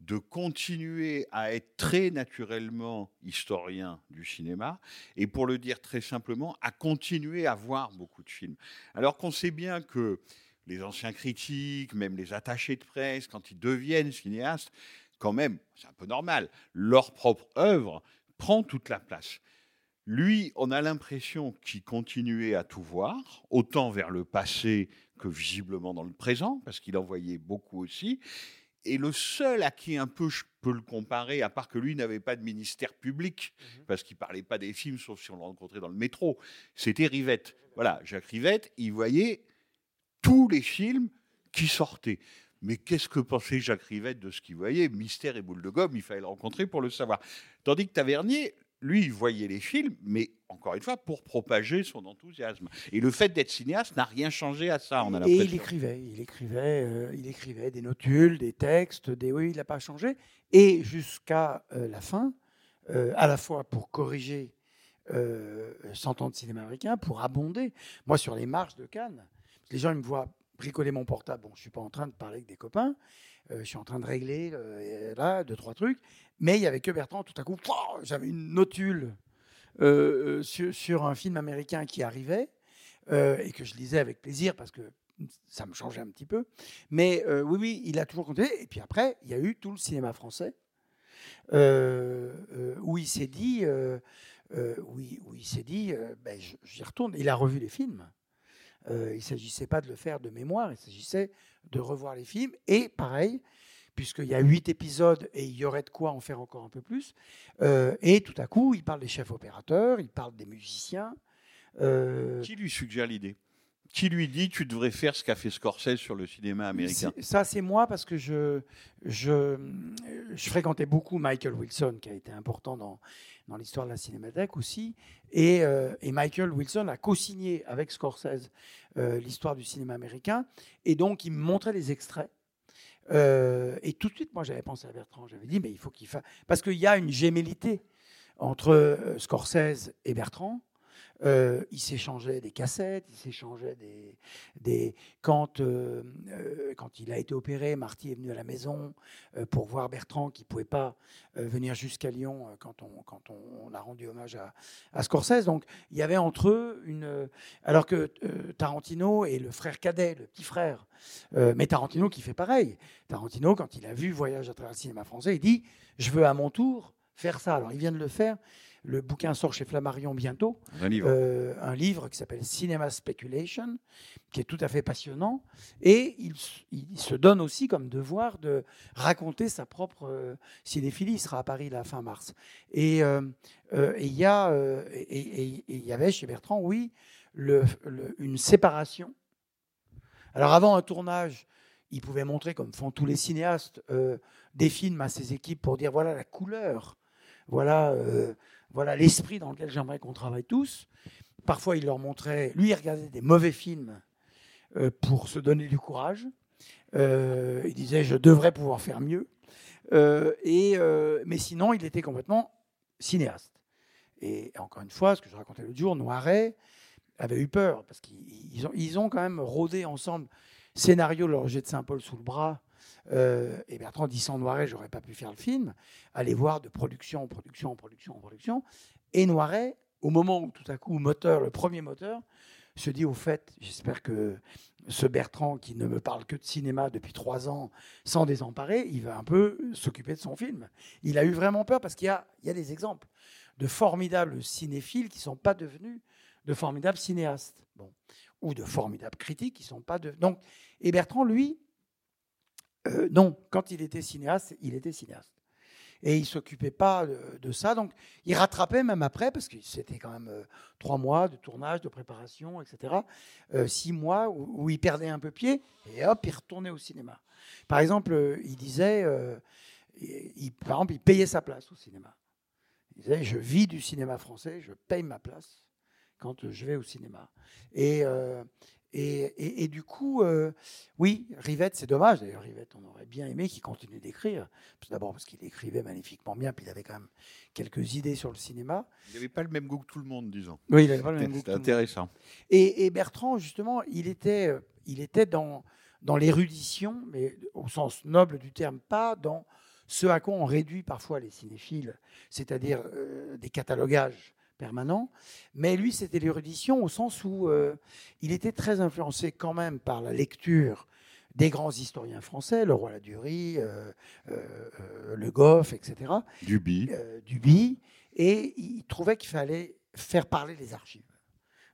de continuer à être très naturellement historien du cinéma et pour le dire très simplement, à continuer à voir beaucoup de films. Alors qu'on sait bien que les anciens critiques, même les attachés de presse, quand ils deviennent cinéastes, quand même, c'est un peu normal, leur propre œuvre prend toute la place. Lui, on a l'impression qu'il continuait à tout voir, autant vers le passé que visiblement dans le présent, parce qu'il en voyait beaucoup aussi. Et le seul à qui un peu je peux le comparer, à part que lui n'avait pas de ministère public, parce qu'il parlait pas des films, sauf si on le rencontrait dans le métro, c'était Rivette. Voilà, Jacques Rivette, il voyait tous les films qui sortait. Mais qu'est-ce que pensait Jacques Rivette de ce qu'il voyait? Mystère et boule de gomme, il fallait le rencontrer pour le savoir. Tandis que Tavernier, lui, il voyait les films, mais encore une fois, pour propager son enthousiasme. Et le fait d'être cinéaste n'a rien changé à ça, on a Et l'impression. il écrivait, il écrivait, euh, il écrivait des notules, des textes, des oui, il n'a pas changé. Et jusqu'à euh, la fin, euh, à la fois pour corriger euh, 100 ans de cinéma américain, pour abonder. Moi, sur les marches de Cannes, les gens ils me voient bricoler mon portable. Bon, je suis pas en train de parler avec des copains. euh, je suis en train de régler euh, là deux trois trucs. Mais il y avait que Bertrand. Tout à coup, j'avais une notule euh, euh, sur, un film américain qui arrivait euh, et que je lisais avec plaisir parce que ça me changeait un petit peu. Mais oui, oui, il a toujours continué. Et puis après, il y a eu tout le cinéma français où il s'est dit, où il, il s'est dit, ben, j'y retourne. Il a revu les films. Il ne s'agissait pas de le faire de mémoire, il s'agissait de revoir les films. Et pareil, puisqu'il y a huit épisodes et il y aurait de quoi en faire encore un peu plus. euh, et tout à coup, il parle des chefs opérateurs, il parle des musiciens. euh, Qui lui suggère l'idée? Qui lui dit tu devrais faire ce qu'a fait Scorsese sur le cinéma américain? Ça, c'est moi parce que je, je, je fréquentais beaucoup Michael Wilson, qui a été important dans, dans l'histoire de la cinémathèque aussi. Et, euh, et Michael Wilson a co-signé avec Scorsese euh, l'histoire du cinéma américain. Et donc, il me montrait les extraits. Euh, et tout de suite, moi, j'avais pensé à Bertrand. J'avais dit, mais il faut qu'il fasse. Parce qu'il y a une gémellité entre euh, Scorsese et Bertrand. Euh, ils s'échangeaient des cassettes, ils s'échangeaient des, des quand euh, euh, quand il a été opéré, Marty est venu à la maison euh, pour voir Bertrand qui pouvait pas venir jusqu'à Lyon quand on quand on, a rendu hommage à, à Scorsese. Donc il y avait entre eux une alors que Tarantino est le frère cadet, le petit frère, mais Tarantino qui fait pareil. Tarantino quand il a vu Voyage à travers le cinéma français, il dit je veux à mon tour faire ça. Alors il vient de le faire. Le bouquin sort chez Flammarion bientôt Un livre. euh, un livre qui s'appelle Cinema Speculation, qui est tout à fait passionnant. Et il, se donne aussi comme devoir de raconter sa propre euh, cinéphilie. Il sera à Paris la fin mars. Et euh, il y a et il y avait chez Bertrand, oui, le- le- une séparation. Alors avant un tournage, il pouvait montrer, comme font tous les cinéastes, euh, des films à ses équipes pour dire voilà la couleur, voilà, euh, voilà l'esprit dans lequel j'aimerais qu'on travaille tous. Parfois, il leur montrait, lui, il regardait des mauvais films euh, pour se donner du courage. Euh, il disait je devrais pouvoir faire mieux. Euh, et, mais sinon, il était complètement cinéaste. Et encore une fois, ce que je racontais l'autre jour, Noiret avait eu peur parce qu'ils ils ont, quand même rôdé ensemble scénario de l'orgie de Saint-Paul sous le bras. Euh, et Bertrand dit sans Noiret, j'aurais pas pu faire le film. Aller voir de production en production en production en production. Et Noiret, au moment où tout à coup, moteur, le premier moteur, se dit au fait, j'espère que ce Bertrand qui ne me parle que de cinéma depuis trois ans sans désemparer, il va un peu s'occuper de son film. Il a eu vraiment peur parce qu'il y a, des exemples de formidables cinéphiles qui ne sont pas devenus de formidables cinéastes. Bon. Ou de formidables critiques qui ne sont pas devenus. Et Bertrand, lui, euh, non, quand il était cinéaste, il était cinéaste. Et il ne s'occupait pas de, ça. Donc, il rattrapait même après, parce que c'était quand même euh, trois mois de tournage, de préparation, etc. Euh, six mois où, il perdait un peu pied, et hop, il retournait au cinéma. Par exemple, il disait, il, par exemple, il payait sa place au cinéma. Il disait, je vis du cinéma français, je paye ma place quand je vais au cinéma. Et, et, et- et du coup, euh, oui, Rivette, c'est dommage. D'ailleurs, Rivette, on aurait bien aimé qu'il continue d'écrire. D'abord parce qu'il écrivait magnifiquement bien, puis il avait quand même quelques idées sur le cinéma. Il n'avait pas le même goût que tout le monde, disons. Oui, il avait pas le même goût C'était intéressant. Et, et Bertrand, justement, il était, euh, il était dans, dans l'érudition, mais au sens noble du terme, pas dans ce à quoi on réduit parfois les cinéphiles, c'est-à-dire euh, des catalogages permanents. Mais lui, c'était l'érudition au sens où euh, il était très influencé quand même par la lecture des grands historiens français, le roi Ladurie, euh, euh, euh, Le Goff, etc Duby. Duby, et il trouvait qu'il fallait faire parler les archives.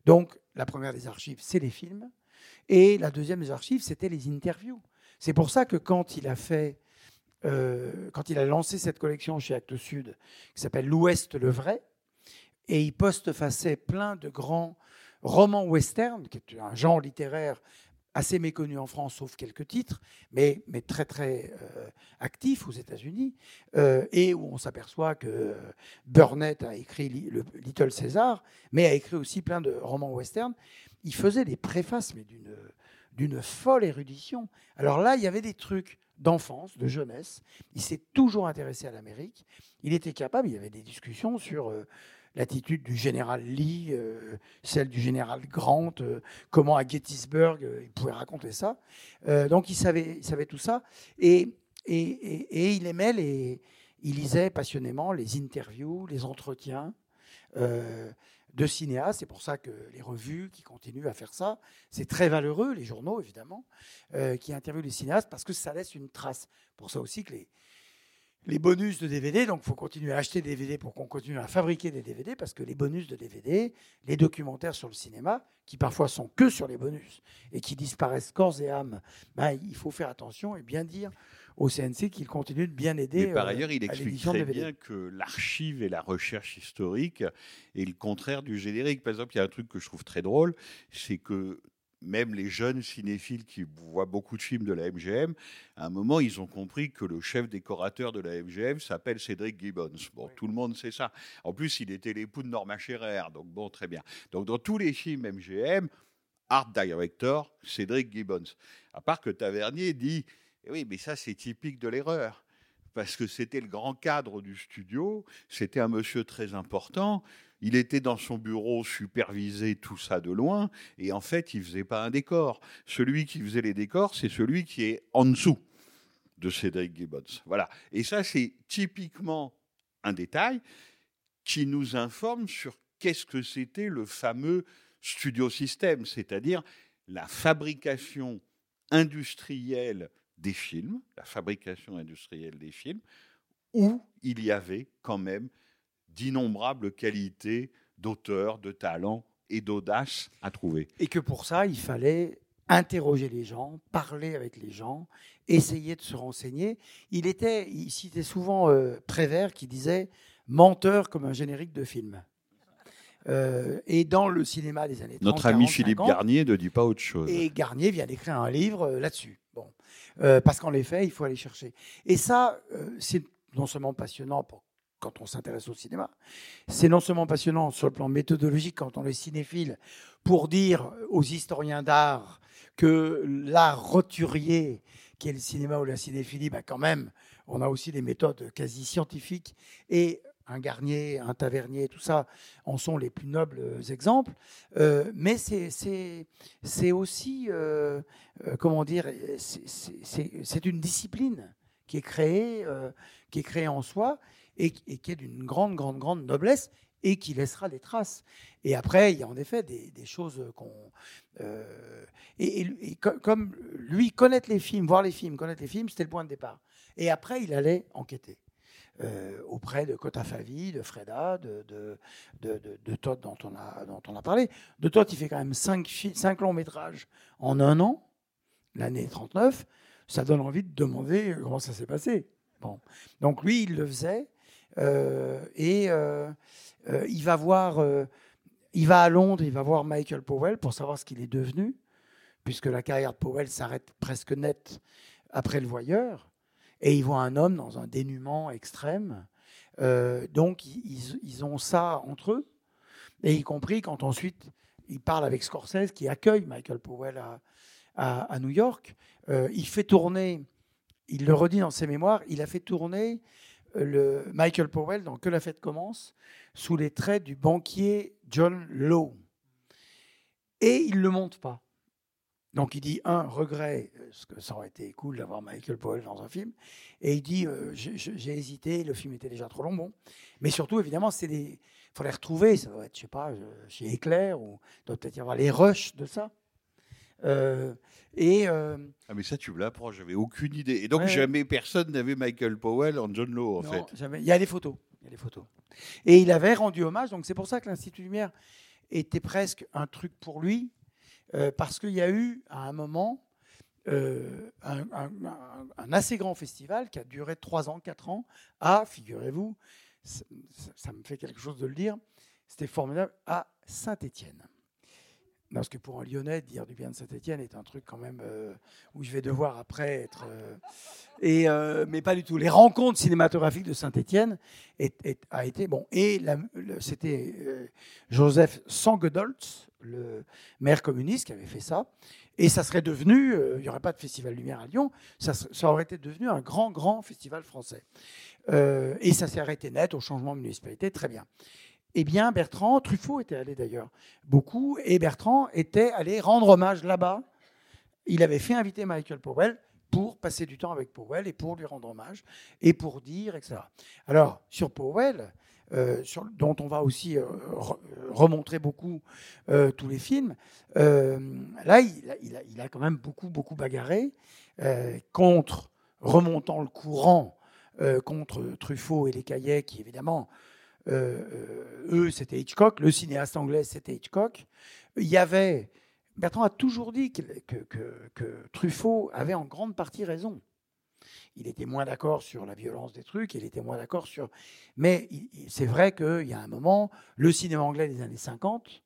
Donc, la première des archives, c'est les films, et la deuxième des archives, c'était les interviews. C'est pour ça que quand il a fait, quand il a lancé cette collection chez Actes Sud, qui s'appelle L'Ouest le vrai, et il postfaçait plein de grands romans western, qui est un genre littéraire assez méconnu en France, sauf quelques titres, mais, mais très très euh, actif aux États-Unis, euh, et où on s'aperçoit que Burnett a écrit le Little César, mais a écrit aussi plein de romans western. Il faisait des préfaces, mais d'une d'une folle érudition. Alors là, il y avait des trucs d'enfance, de jeunesse. Il s'est toujours intéressé à l'Amérique. Il était capable, il y avait des discussions sur euh, l'attitude du général Lee, euh, celle du général Grant, euh, comment à Gettysburg, euh, il pouvait raconter ça. Donc il savait, il savait tout ça. Et, et, et- il aimait les. Il lisait passionnément les interviews, les entretiens de cinéastes. C'est pour ça que les revues qui continuent à faire ça, c'est très valeureux, les journaux évidemment, qui interviewent les cinéastes parce que ça laisse une trace. Pour ça aussi que les, les bonus de DVD, donc il faut continuer à acheter des DVD pour qu'on continue à fabriquer des DVD, parce que les bonus de DVD, les documentaires sur le cinéma, qui parfois sont que sur les bonus et qui disparaissent corps et âme, ben, il faut faire attention et bien dire au CNC qu'il continue de bien aider. Mais par euh, ailleurs, il explique très bien que l'archive et la recherche historique est le contraire du générique. Par exemple, il y a un truc que je trouve très drôle, c'est que même les jeunes cinéphiles qui voient beaucoup de films de la MGM, à un moment, ils ont compris que le chef décorateur de la MGM s'appelle Cédric Gibbons. Bon, tout le monde sait ça. En plus, il était l'époux de Norma Scherer, donc bon, très bien. Donc, dans tous les films MGM, Art Director, Cédric Gibbons. À part que Tavernier dit eh oui, mais ça, c'est typique de l'erreur. Parce que c'était le grand cadre du studio, c'était un monsieur très important. Il était dans son bureau, supervisé tout ça de loin, et en fait, il faisait pas un décor. Celui qui faisait les décors, c'est celui qui est en dessous de Cédric Gibbons. Voilà. Et ça, c'est typiquement un détail qui nous informe sur qu'est-ce que c'était le fameux studio système, c'est-à-dire la fabrication industrielle des films, la fabrication industrielle des films, où il y avait quand même d'innombrables qualités d'auteur, de talent et d'audace à trouver. Et que pour ça, il fallait interroger les gens, parler avec les gens, essayer de se renseigner. Il était, il citait souvent euh, Prévert qui disait menteur comme un générique de film. Euh, et dans le cinéma des années 30, Notre ami 40, Philippe 50, Garnier ne dit pas autre chose. Et Garnier vient d'écrire un livre euh, là-dessus. Bon, Euh, parce qu'en effet, il faut aller chercher. Et ça, c'est non seulement passionnant pour quand on s'intéresse au cinéma, c'est non seulement passionnant sur le plan méthodologique quand on est cinéphile, pour dire aux historiens d'art que l'art roturier, qui est le cinéma ou la cinéphilie, bah quand même, on a aussi des méthodes quasi scientifiques et un Garnier, un Tavernier, tout ça en sont les plus nobles exemples. Euh, mais c'est- aussi, euh, euh, comment dire, c'est- une discipline qui est créée, euh, qui est créée en soi et, qui- est d'une grande, grande, grande noblesse et qui laissera des traces. Et après, il y a en effet des, choses qu'on... euh, et, et- et co- comme lui, connaître les films, voir les films, connaître les films, c'était le point de départ. Et après, il allait enquêter. euh, auprès de Kota Favi, de Freda, de, de, de, de- Todd dont on, a, dont on a parlé. De Todd, il fait quand même cinq, cinq longs métrages en un an, l'année 39. Ça donne envie de demander comment ça s'est passé. Bon. Donc lui, il le faisait. Euh, et euh, euh, il va voir, il va à Londres, il va voir Michael Powell pour savoir ce qu'il est devenu, puisque la carrière de Powell s'arrête presque net après le voyeur. Et il voit un homme dans un dénuement extrême. Donc ils, ont ça entre eux, et y compris quand ensuite il parle avec Scorsese qui accueille Michael Powell à, New York. Il fait tourner, il le redit dans ses mémoires, il a fait tourner le Michael Powell dans Que la fête commence sous les traits du banquier John Lowe. Et il ne le monte pas. Donc il dit, un, regret, parce que ça aurait été cool d'avoir Michael Powell dans un film. Et il dit, euh, j'ai hésité, le film était déjà trop long. Bon. Mais surtout, évidemment, c'est des... Il faut les retrouver, ça doit être, je sais pas, euh, chez Éclair, ou doit peut-être y avoir les rushs de ça. Euh, et euh, Ah, mais ça, tu me l'apprends, j'avais aucune idée. Et donc, Ouais. jamais personne n'avait Michael Powell en John Lowe, en non, fait. jamais. il y a des photos. Il y a des photos. Et il avait rendu hommage, donc c'est pour ça que l'Institut Lumière était presque un truc pour lui, euh, parce qu'il y a eu à un moment euh, un, un- un- un assez grand festival qui a duré 3 ans, 4 ans, à, figurez-vous, ça, ça- ça me fait quelque chose de le dire, c'était formidable, à Saint-Étienne. Parce que pour un Lyonnais, dire du bien de Saint-Etienne est un truc quand même euh, où je vais devoir après être. euh, euh, mais pas du tout. Les rencontres cinématographiques de Saint-Etienne a été bon. Et c'était Joseph Sanguedoltz, le maire communiste, qui avait fait ça. Et ça serait devenu, il n'y aurait pas de festival Lumière à Lyon, ça, aurait été devenu un grand, grand festival français. Et ça s'est arrêté net au changement de municipalité, très bien. Eh bien, Bertrand, Truffaut était allé d'ailleurs beaucoup, et Bertrand était allé rendre hommage là-bas. Il avait fait inviter Michael Powell pour passer du temps avec Powell et pour lui rendre hommage et pour dire, etc. Alors, sur Powell, euh, sur- dont on va aussi euh, re- remontrer beaucoup euh, tous les films, euh, là, il a, quand même beaucoup, beaucoup bagarré euh, contre, remontant le courant, euh, contre Truffaut et les Caillets, qui évidemment, euh, euh, eux, c'était Hitchcock, le cinéaste anglais, c'était Hitchcock. Il y avait. Bertrand a toujours dit que, Truffaut avait en grande partie raison. Il était moins d'accord sur la violence des trucs, il était moins d'accord sur. Mais c'est vrai qu'il y a un moment, le cinéma anglais des années 50,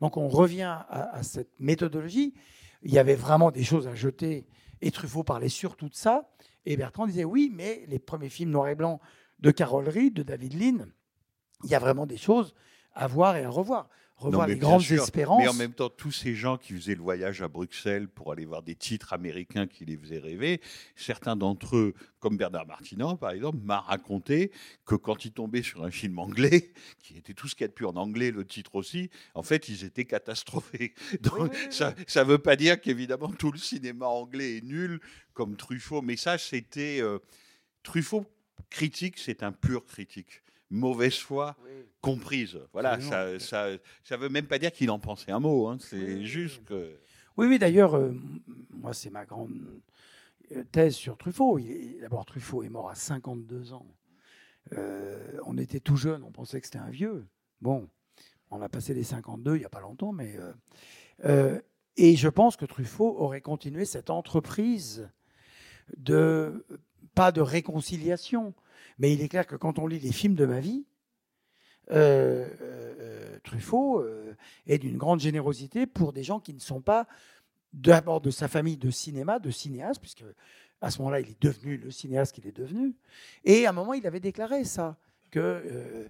donc on revient à, à cette méthodologie. Il y avait vraiment des choses à jeter, et Truffaut parlait surtout de ça. Et Bertrand disait oui, mais les premiers films noir et blanc de Carol Reed, de David Lean, il y a vraiment des choses à voir et à revoir. Revoir Non, les grandes sûr. espérances. Mais en même temps, tous ces gens qui faisaient le voyage à Bruxelles pour aller voir des titres américains qui les faisaient rêver, certains d'entre eux, comme Bernard Martinan par exemple, m'a raconté que quand ils tombaient sur un film anglais, qui était tout ce qu'il y a de plus en anglais, le titre aussi, en fait, ils étaient catastrophés. Donc, oui, oui, ça ne veut pas dire qu'évidemment tout le cinéma anglais est nul, comme Truffaut, mais ça, c'était. euh, Truffaut critique, c'est un pur critique. Mauvaise foi Oui. comprise. Voilà, ça, ça, ça veut même pas dire qu'il en pensait un mot. hein. C'est juste que. Oui, oui, d'ailleurs, euh, moi, c'est ma grande euh, thèse sur Truffaut. D'abord, Truffaut est mort à 52 ans. Euh, on était tout jeune, on pensait que c'était un vieux. Bon, on a passé les 52 il n'y a pas longtemps, mais. euh, euh, et je pense que Truffaut aurait continué cette entreprise de. pas de réconciliation, mais il est clair que quand on lit les films de ma vie, euh, euh, Truffaut euh, est d'une grande générosité pour des gens qui ne sont pas d'abord de sa famille de cinéma, de cinéaste, puisque à ce moment-là, il est devenu le cinéaste qu'il est devenu. Et à un moment, il avait déclaré ça, que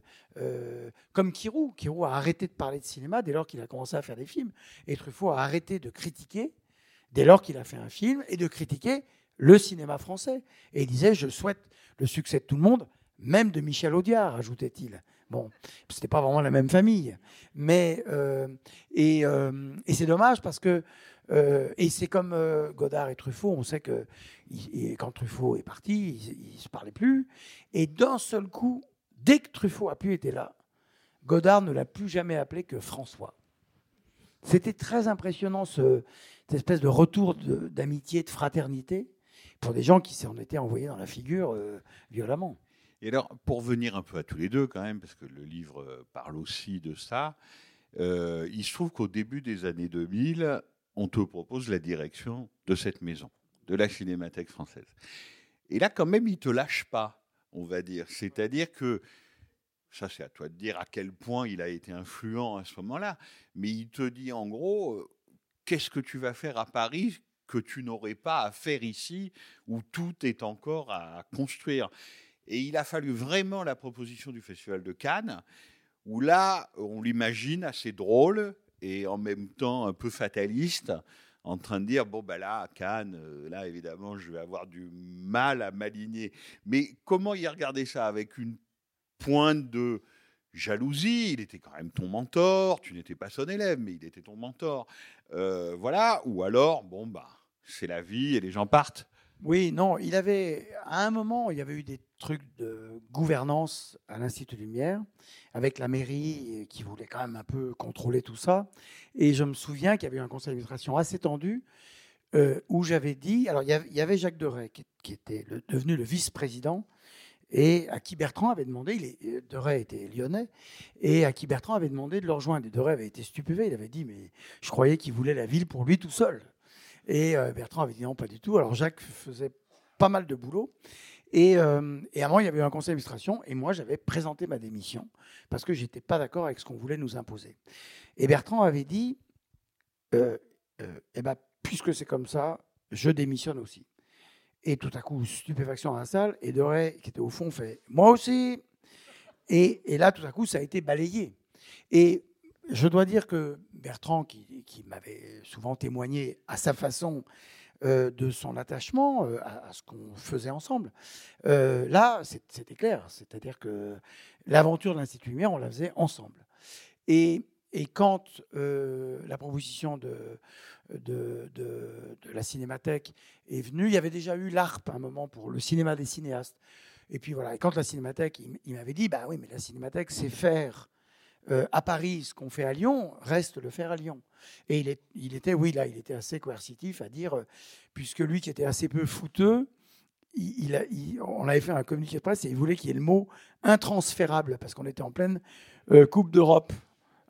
comme Kirou, Kirou a arrêté de parler de cinéma dès lors qu'il a commencé à faire des films, et Truffaut a arrêté de critiquer dès lors qu'il a fait un film et de critiquer le cinéma français. Et il disait, je souhaite le succès de tout le monde, même de Michel Audiard, ajoutait-il. Bon, c'était pas vraiment la même famille, mais euh, et, euh, et c'est dommage parce que euh, et c'est comme Godard et Truffaut, on sait que quand Truffaut est parti, ils, ils se parlaient plus, et d'un seul coup, dès que Truffaut a pu être là, Godard ne l'a plus jamais appelé que François. C'était très impressionnant ce, cette espèce de retour d'amitié, de, fraternité pour des gens qui s'en étaient envoyés dans la figure euh, violemment. Et alors, pour venir un peu à tous les deux, quand même, parce que le livre euh, parle aussi de ça, euh, il se trouve qu'au début des années 2000, on te propose la direction de cette maison, de la Cinémathèque française. Et là, quand même, il ne te lâche pas, on va dire. C'est-à-dire que, ça c'est à toi de dire à quel point il a été influent à ce moment-là, mais il te dit en gros, qu'est-ce que tu vas faire à Paris que tu n'aurais pas à faire ici, où tout est encore à construire. Et il a fallu vraiment la proposition du Festival de Cannes, où là, on l'imagine assez drôle et en même temps un peu fataliste, en train de dire, bon, ben là, à Cannes, euh, là, évidemment, je vais avoir du mal à m'aligner. Mais comment il regardait ça? Avec une pointe de jalousie, il était quand même ton mentor, tu n'étais pas son élève, mais il était ton mentor. Euh, voilà, ou alors, bon, bah, c'est la vie et les gens partent. Oui, non, il avait, à un moment, il y avait eu des trucs de gouvernance à l'Institut Lumière, avec la mairie qui voulait quand même un peu contrôler tout ça. Et je me souviens qu'il y avait eu un conseil d'administration assez tendu, euh, où j'avais dit, alors il y avait, Jacques Deray, qui, qui était devenu le vice-président, et à qui Bertrand avait demandé, il est, Deray était lyonnais, et à qui Bertrand avait demandé de le rejoindre. Et Deray avait été stupéfait, il avait dit, mais je croyais qu'il voulait la ville pour lui tout seul. Et euh, Bertrand avait dit non, pas du tout. Alors Jacques faisait pas mal de boulot. Et, euh, il y avait eu un conseil d'administration, et moi, j'avais présenté ma démission, parce que j'étais pas d'accord avec ce qu'on voulait nous imposer. Et Bertrand avait dit, euh, euh, eh ben, puisque c'est comme ça, je démissionne aussi. Et tout à coup, stupéfaction dans la salle, et Doré, qui était au fond, fait Moi aussi et, et là, tout à coup, ça a été balayé. Et je dois dire que Bertrand, qui, m'avait souvent témoigné à sa façon euh, de son attachement euh, à, ce qu'on faisait ensemble, euh, là, c'était clair. C'est-à-dire que l'aventure de l'Institut Lumière, on la faisait ensemble. Et, quand la proposition de, la Cinémathèque est venue, il y avait déjà eu l'ARP à un moment pour le cinéma des cinéastes. Et puis voilà, et quand la Cinémathèque, il m'avait dit, bah oui, mais la Cinémathèque, c'est faire euh, à Paris ce qu'on fait à Lyon, reste le faire à Lyon. Et il, est, il était, oui, là, il était assez coercitif à dire, euh, puisque lui qui était assez peu fouteux, il, il a- il- on avait fait un communiqué de presse et il voulait qu'il y ait le mot intransférable, parce qu'on était en pleine euh, Coupe d'Europe.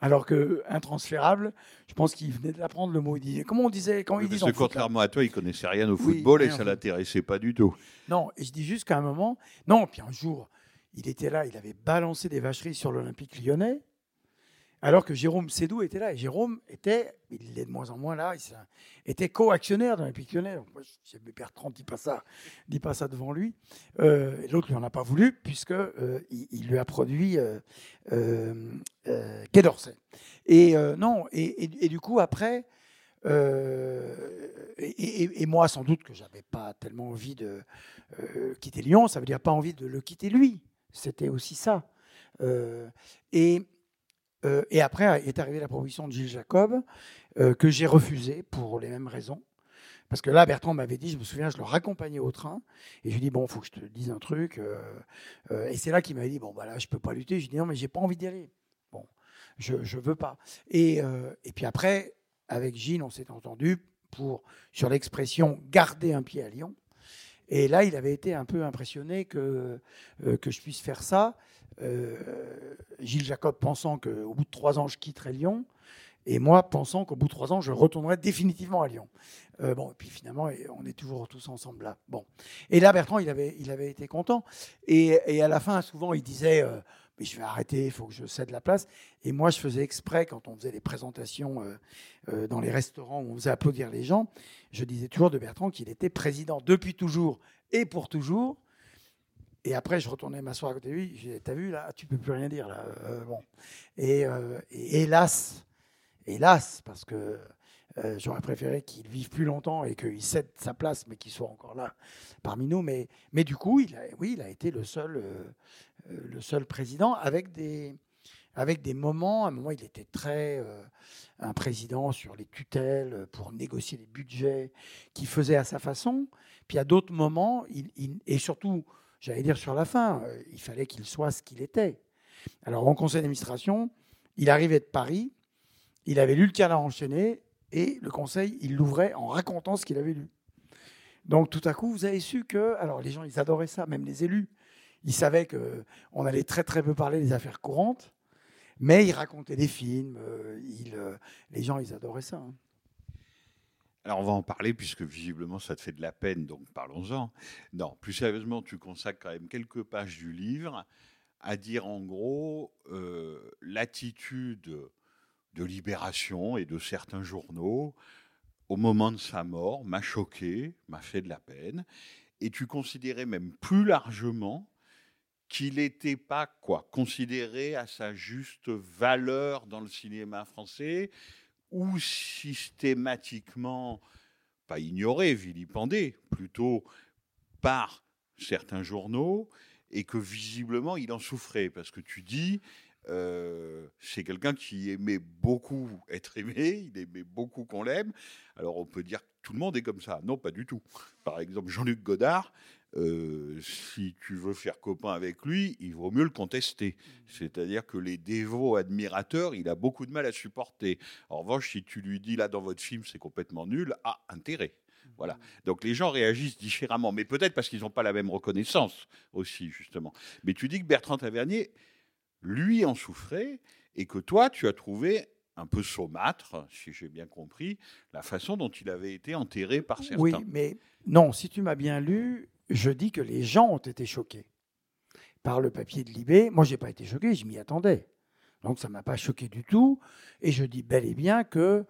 Alors que intransférable, je pense qu'il venait d'apprendre le mot. Il disait, comment on disait quand Oui, parce en que contrairement à toi, il connaissait rien au Oui, football et ça l'intéressait pas du tout. Non, et je dis juste qu'à un moment, non, puis un jour, il était là, il avait balancé des vacheries sur l'Olympique lyonnais, alors que Jérôme Sédou était là. Et Jérôme était, il est de moins en moins là, il était co-actionnaire l'Olympique lyonnais. Donc moi, je Bertrand, dis pas ça, dis pas ça devant lui. Euh, L'autre lui en a pas voulu, puisque euh, il, lui a produit euh, euh, Quai d'Orsay. Et non, et, du coup, après, et, moi, sans doute que j'avais pas tellement envie de quitter Lyon, ça veut dire pas envie de le quitter lui. C'était aussi ça. Et, euh, et après est arrivée la proposition de Gilles Jacob, euh, que j'ai refusée pour les mêmes raisons. Parce que là, Bertrand m'avait dit, je me souviens, je le raccompagnais au train, et je lui ai dit, bon, il faut que je te dise un truc. euh, et c'est là qu'il m'avait dit, bon, bah là, je peux pas lutter. Je lui ai dit, non, mais j'ai pas envie d'y aller. Bon, je ne veux pas. Et, et puis après, avec Gilles, on s'est entendu pour, sur l'expression garder un pied à Lyon. Et là, il avait été un peu impressionné que, que je puisse faire ça. Euh, Gilles Jacob pensant qu'au bout de trois ans, je quitterais Lyon. Et moi, pensant qu'au bout de trois ans, je retournerais définitivement à Lyon. Euh, bon, et puis finalement, on est toujours tous ensemble là. Bon. Et là, Bertrand, il avait, il avait été content. Et, à la fin, souvent, il disait euh, Mais je vais arrêter, il faut que je cède la place. Et moi, je faisais exprès, quand on faisait les présentations dans les restaurants où on faisait applaudir les gens, je disais toujours de Bertrand qu'il était président depuis toujours et pour toujours. Et après, je retournais m'asseoir à côté de lui. Disais, T'as vu, là, tu peux plus rien dire. Là. Euh, bon. et, euh, et hélas, hélas, parce que euh, j'aurais préféré qu'il vive plus longtemps et qu'il cède sa place, mais qu'il soit encore là parmi nous. Mais, mais du coup, oui, il a été le seul, le seul président avec des, avec des moments. À un moment, il était très un président sur les tutelles pour négocier les budgets, qui faisait à sa façon. Puis à d'autres moments, et surtout, j'allais dire sur la fin, euh, il fallait qu'il soit ce qu'il était. Alors en conseil d'administration, il arrivait de Paris, il avait lu le canard enchaîné et le conseil, il l'ouvrait en racontant ce qu'il avait lu. Donc tout à coup, vous avez su que, alors les gens, ils adoraient ça, même les élus. Ils savaient que on allait très très peu parler des affaires courantes, mais ils racontaient des films. euh, euh, les gens, ils adoraient ça. hein. Alors on va en parler puisque visiblement ça te fait de la peine, donc parlons-en. Non, plus sérieusement, tu consacres quand même quelques pages du livre à dire en gros euh, l'attitude de Libération et de certains journaux au moment de sa mort m'a choqué, m'a fait de la peine. Et tu considérais même plus largement qu'il n'était pas quoi considéré à sa juste valeur dans le cinéma français ou systématiquement pas ignoré, vilipendé, plutôt par certains journaux, et que visiblement il en souffrait, parce que tu dis, euh, c'est quelqu'un qui aimait beaucoup être aimé, il aimait beaucoup qu'on l'aime. Alors on peut dire que tout le monde est comme ça. Non, pas du tout. Par exemple, Jean-Luc Godard, euh, si tu veux faire copain avec lui, il vaut mieux le contester. C'est-à-dire que les dévots admirateurs, il a beaucoup de mal à supporter. En revanche, si tu lui dis là dans votre film c'est complètement nul, ah, intérêt. Voilà. Donc les gens réagissent différemment, mais peut-être parce qu'ils n'ont pas la même reconnaissance aussi, justement. Mais tu dis que Bertrand Tavernier, lui, en souffrait, et que toi, tu as trouvé un peu saumâtre, si j'ai bien compris, la façon dont il avait été enterré par certains. Oui, mais non, si tu m'as bien lu, je dis que les gens ont été choqués par le papier de Libé. Moi, je n'ai pas été choqué, je m'y attendais. Donc, ça ne m'a pas choqué du tout. Et je dis bel et bien que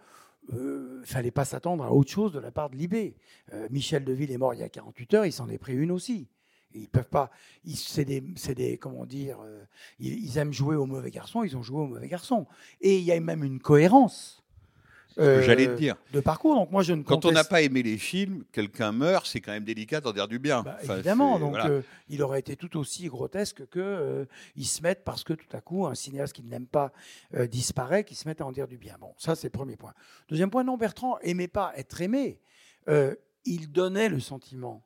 euh, fallait pas s'attendre à autre chose de la part de Libé. Euh, Michel Deville est mort il y a 48 heures, il s'en est pris une aussi. Ils peuvent pas. C'est des, des, comment dire. euh, ils, ils aiment jouer au mauvais garçon. Ils ont joué au mauvais garçon. Et il y a même une cohérence. Euh, J'allais te dire. De parcours. Donc moi je ne Quand on n'a pas aimé les films, quelqu'un meurt, c'est quand même délicat d'en dire du bien. Bah, Enfin, évidemment, donc voilà. euh, il aurait été tout aussi grotesque que euh, ils se mettent parce que tout à coup un cinéaste qui n'aime pas euh, disparaît, qui se met à en dire du bien. Bon, ça c'est le premier point. Deuxième point, non, Bertrand aimait pas être aimé. Euh, il donnait le sentiment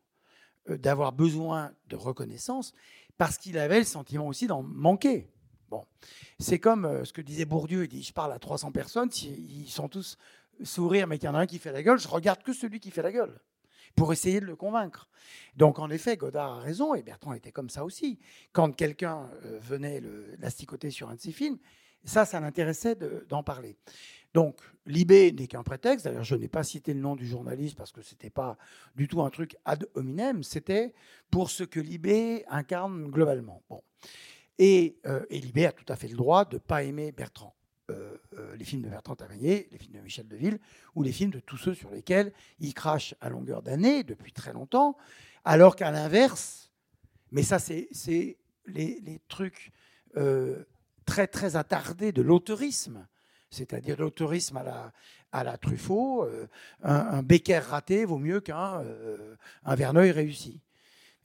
euh, d'avoir besoin de reconnaissance parce qu'il avait le sentiment aussi d'en manquer. C'est comme euh, ce que disait Bourdieu. Il dit je parle à 300 personnes, ils sont tous sourire, mais qu'il y en a un qui fait la gueule, je regarde que celui qui fait la gueule pour essayer de le convaincre. Donc en effet, Godard a raison, et Bertrand était comme ça aussi. Quand quelqu'un euh, venait l'asticoter sur un de ses films, ça, ça l'intéressait de- d'en parler. Donc Libé n'est qu'un prétexte. D'ailleurs, je n'ai pas cité le nom du journaliste parce que c'était pas du tout un truc ad hominem. C'était pour ce que Libé incarne globalement. Bon. Et, euh, a tout à fait le droit de ne pas aimer Bertrand. Euh, euh, les films de Bertrand Tavernier, les films de Michel Deville, ou les films de tous ceux sur lesquels il crache à longueur d'année depuis très longtemps, alors qu'à l'inverse, mais ça c'est les, trucs euh, très très attardés de l'auteurisme, c'est-à-dire l'auteurisme à la, Truffaut, un, un Becker raté vaut mieux qu'un un Verneuil réussi.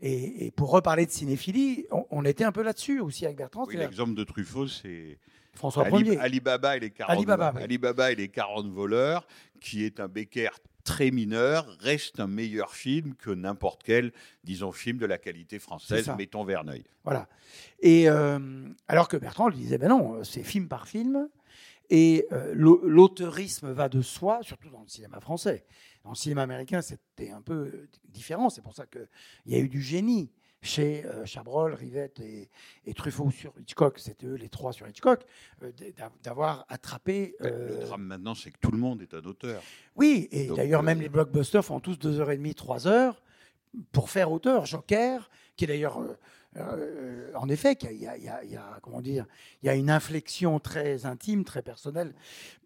Et, et pour reparler de cinéphilie, on, on était un peu là-dessus aussi avec Bertrand. Oui, l'exemple de Truffaut, c'est François Ali- Ier. Alibaba et les 40 Alibaba, oui. Alibaba et les 40 voleurs, qui est un Becker très mineur, reste un meilleur film que n'importe quel, disons, film de la qualité française, ça. mettons Verneuil. Voilà. Et euh, alors que Bertrand lui disait, ben non, c'est film par film. Et euh, l'au- l'auteurisme va de soi, surtout dans le cinéma français. Dans le cinéma américain, c'était un peu différent. C'est pour ça qu'il y a eu du génie chez euh, Chabrol, Rivette et, et Truffaut sur Hitchcock. C'était eux les trois sur Hitchcock, euh, d'a- d'avoir attrapé. Le euh, drame maintenant, c'est que tout le monde est un auteur. oui, et d'ailleurs, euh, même les blockbusters font tous deux heures et demie, trois heures pour faire auteur. Joker, qui est d'ailleurs, euh, en effet, il y a- comment dire, il y a une inflexion très intime, très personnelle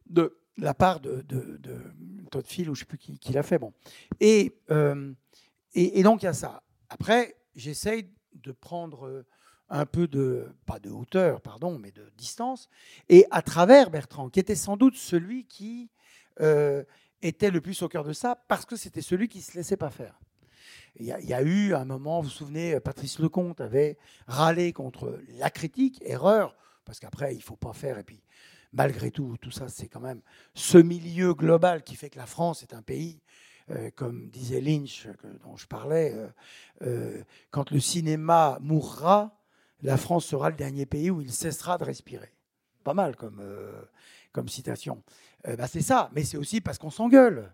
de la part de, de, de Todd Field, ou je ne sais plus qui, l'a fait. Bon. Et, euh, et, et donc, il y a ça. Après, j'essaye de prendre un peu de, pas de hauteur, pardon, mais de distance, et à travers Bertrand, qui était sans doute celui qui euh, était le plus au cœur de ça, parce que c'était celui qui se laissait pas faire. Il y, a, eu un moment, vous vous souvenez, Patrice Lecomte avait râlé contre la critique, erreur, parce qu'après, il faut pas faire, et puis malgré tout, tout ça, c'est quand même ce milieu global qui fait que la France est un pays, euh, comme disait Lynch, dont je parlais, euh, euh, quand le cinéma mourra, la France sera le dernier pays où il cessera de respirer. Pas mal comme, citation. Bah, c'est ça, mais c'est aussi parce qu'on s'engueule,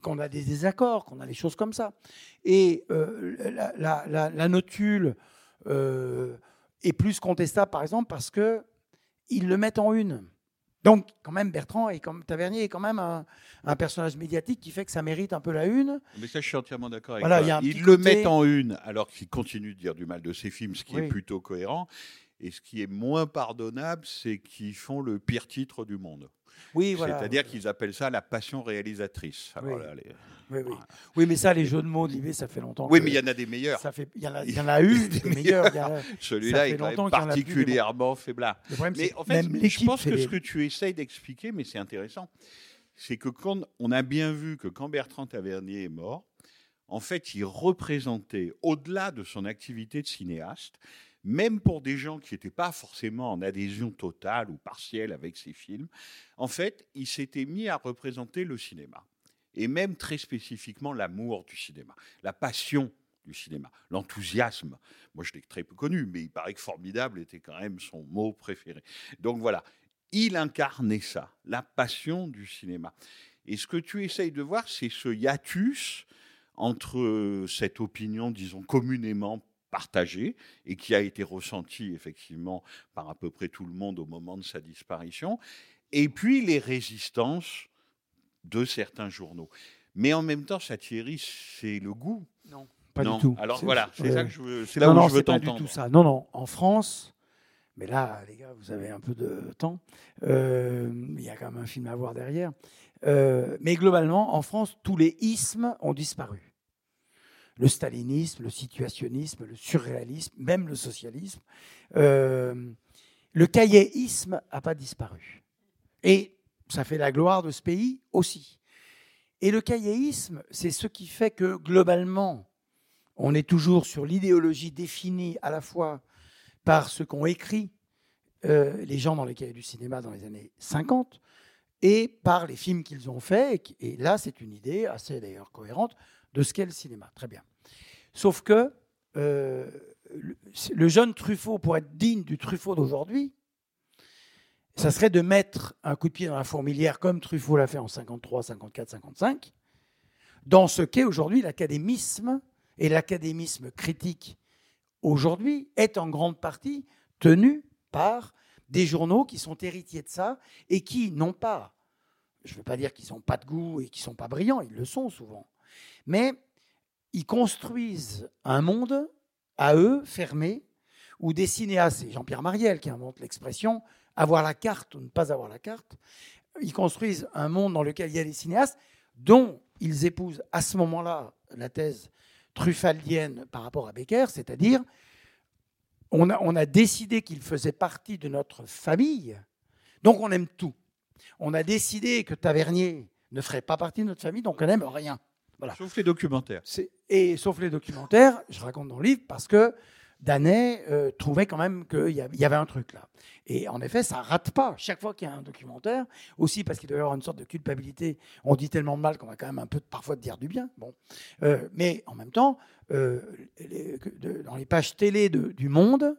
qu'on a des désaccords, qu'on a des choses comme ça. Et euh, la, la- la- la notule euh, est plus contestable, par exemple, parce que ils le mettent en une. Donc, quand même, Bertrand et comme Tavernier est quand même un, un personnage médiatique qui fait que ça mérite un peu la une. Mais ça, je suis entièrement d'accord avec Voilà, toi. Ils le côté- mettent en une, alors qu'ils continuent de dire du mal de ses films, ce qui Oui. est plutôt cohérent. Et ce qui est moins pardonnable, c'est qu'ils font le pire titre du monde. Oui, voilà. C'est-à-dire qu'ils appellent ça la passion réalisatrice. Alors Oui. là, les- Oui, oui. oui, mais ça, les jeux de mots de Libé, ça fait longtemps. Oui, que- mais il y en a des meilleurs. Ça fait, il y en a, il y en a eu Des des meilleurs. a- Celui-là est quand même particulièrement faiblard. Mais en fait, je pense que des- ce que tu essayes d'expliquer, mais c'est intéressant, c'est que quand on a bien vu que quand Bertrand Tavernier est mort, en fait, il représentait, au-delà de son activité de cinéaste, même pour des gens qui n'étaient pas forcément en adhésion totale ou partielle avec ses films, en fait, il s'était mis à représenter le cinéma. Et même très spécifiquement l'amour du cinéma, la passion du cinéma, l'enthousiasme. Moi, je l'ai très peu connu, mais il paraît que formidable était quand même son mot préféré. Donc voilà, il incarnait ça, la passion du cinéma. Et ce que tu essayes de voir, c'est ce hiatus entre cette opinion, disons, communément partagée et qui a été ressentie effectivement par à peu près tout le monde au moment de sa disparition, et puis les résistances de certains journaux. Mais en même temps, ça, Thierry, c'est le goût. Non, pas Non. du tout. Alors voilà, c'est ouais. ça que je veux. C'est là non, où non, je veux c'est pas du t'entendre. tout ça. Non, non. En France, mais là, les gars, vous avez un peu de temps. euh, Il y a quand même un film à voir derrière. Euh, mais globalement, en France, tous les ismes ont disparu. Le stalinisme, le situationnisme, le surréalisme, même le socialisme. Euh, le cahiéisme n'a pas disparu. Et ça fait la gloire de ce pays aussi. Et le cahiéisme, c'est ce qui fait que globalement, on est toujours sur l'idéologie définie à la fois par ce qu'ont écrit euh, les gens dans les cahiers du cinéma dans les années 50 et par les films qu'ils ont faits. Et, là, c'est une idée assez d'ailleurs cohérente de ce qu'est le cinéma. Très bien. Sauf que euh, le, jeune Truffaut, pour être digne du Truffaut d'aujourd'hui, ça serait de mettre un coup de pied dans la fourmilière comme Truffaut l'a fait en 53, 54, 55, dans ce qu'est aujourd'hui l'académisme et l'académisme critique aujourd'hui est en grande partie tenu par des journaux qui sont héritiers de ça et qui n'ont pas, je ne veux pas dire qu'ils n'ont pas de goût et qu'ils ne sont pas brillants, ils le sont souvent, mais ils construisent un monde à eux fermé où des cinéastes, c'est Jean-Pierre Mariel qui invente l'expression avoir la carte ou ne pas avoir la carte, ils construisent un monde dans lequel il y a des cinéastes dont ils épousent à ce moment-là la thèse truffaldienne par rapport à Becker, c'est-à-dire on a, on a décidé qu'il faisait partie de notre famille, donc on aime tout. On a décidé que Tavernier ne ferait pas partie de notre famille, donc on n'aime rien. Voilà. Sauf les documentaires. Et sauf les documentaires, je raconte dans le livre, parce que Danet euh, trouvait quand même qu'il y avait un truc là. Et en effet, ça rate pas chaque fois qu'il y a un documentaire, aussi parce qu'il doit y avoir une sorte de culpabilité. On dit tellement de mal qu'on va quand même un peu parfois dire du bien. Bon, euh, mais en même temps, euh, les, de, dans les pages télé de, du Monde,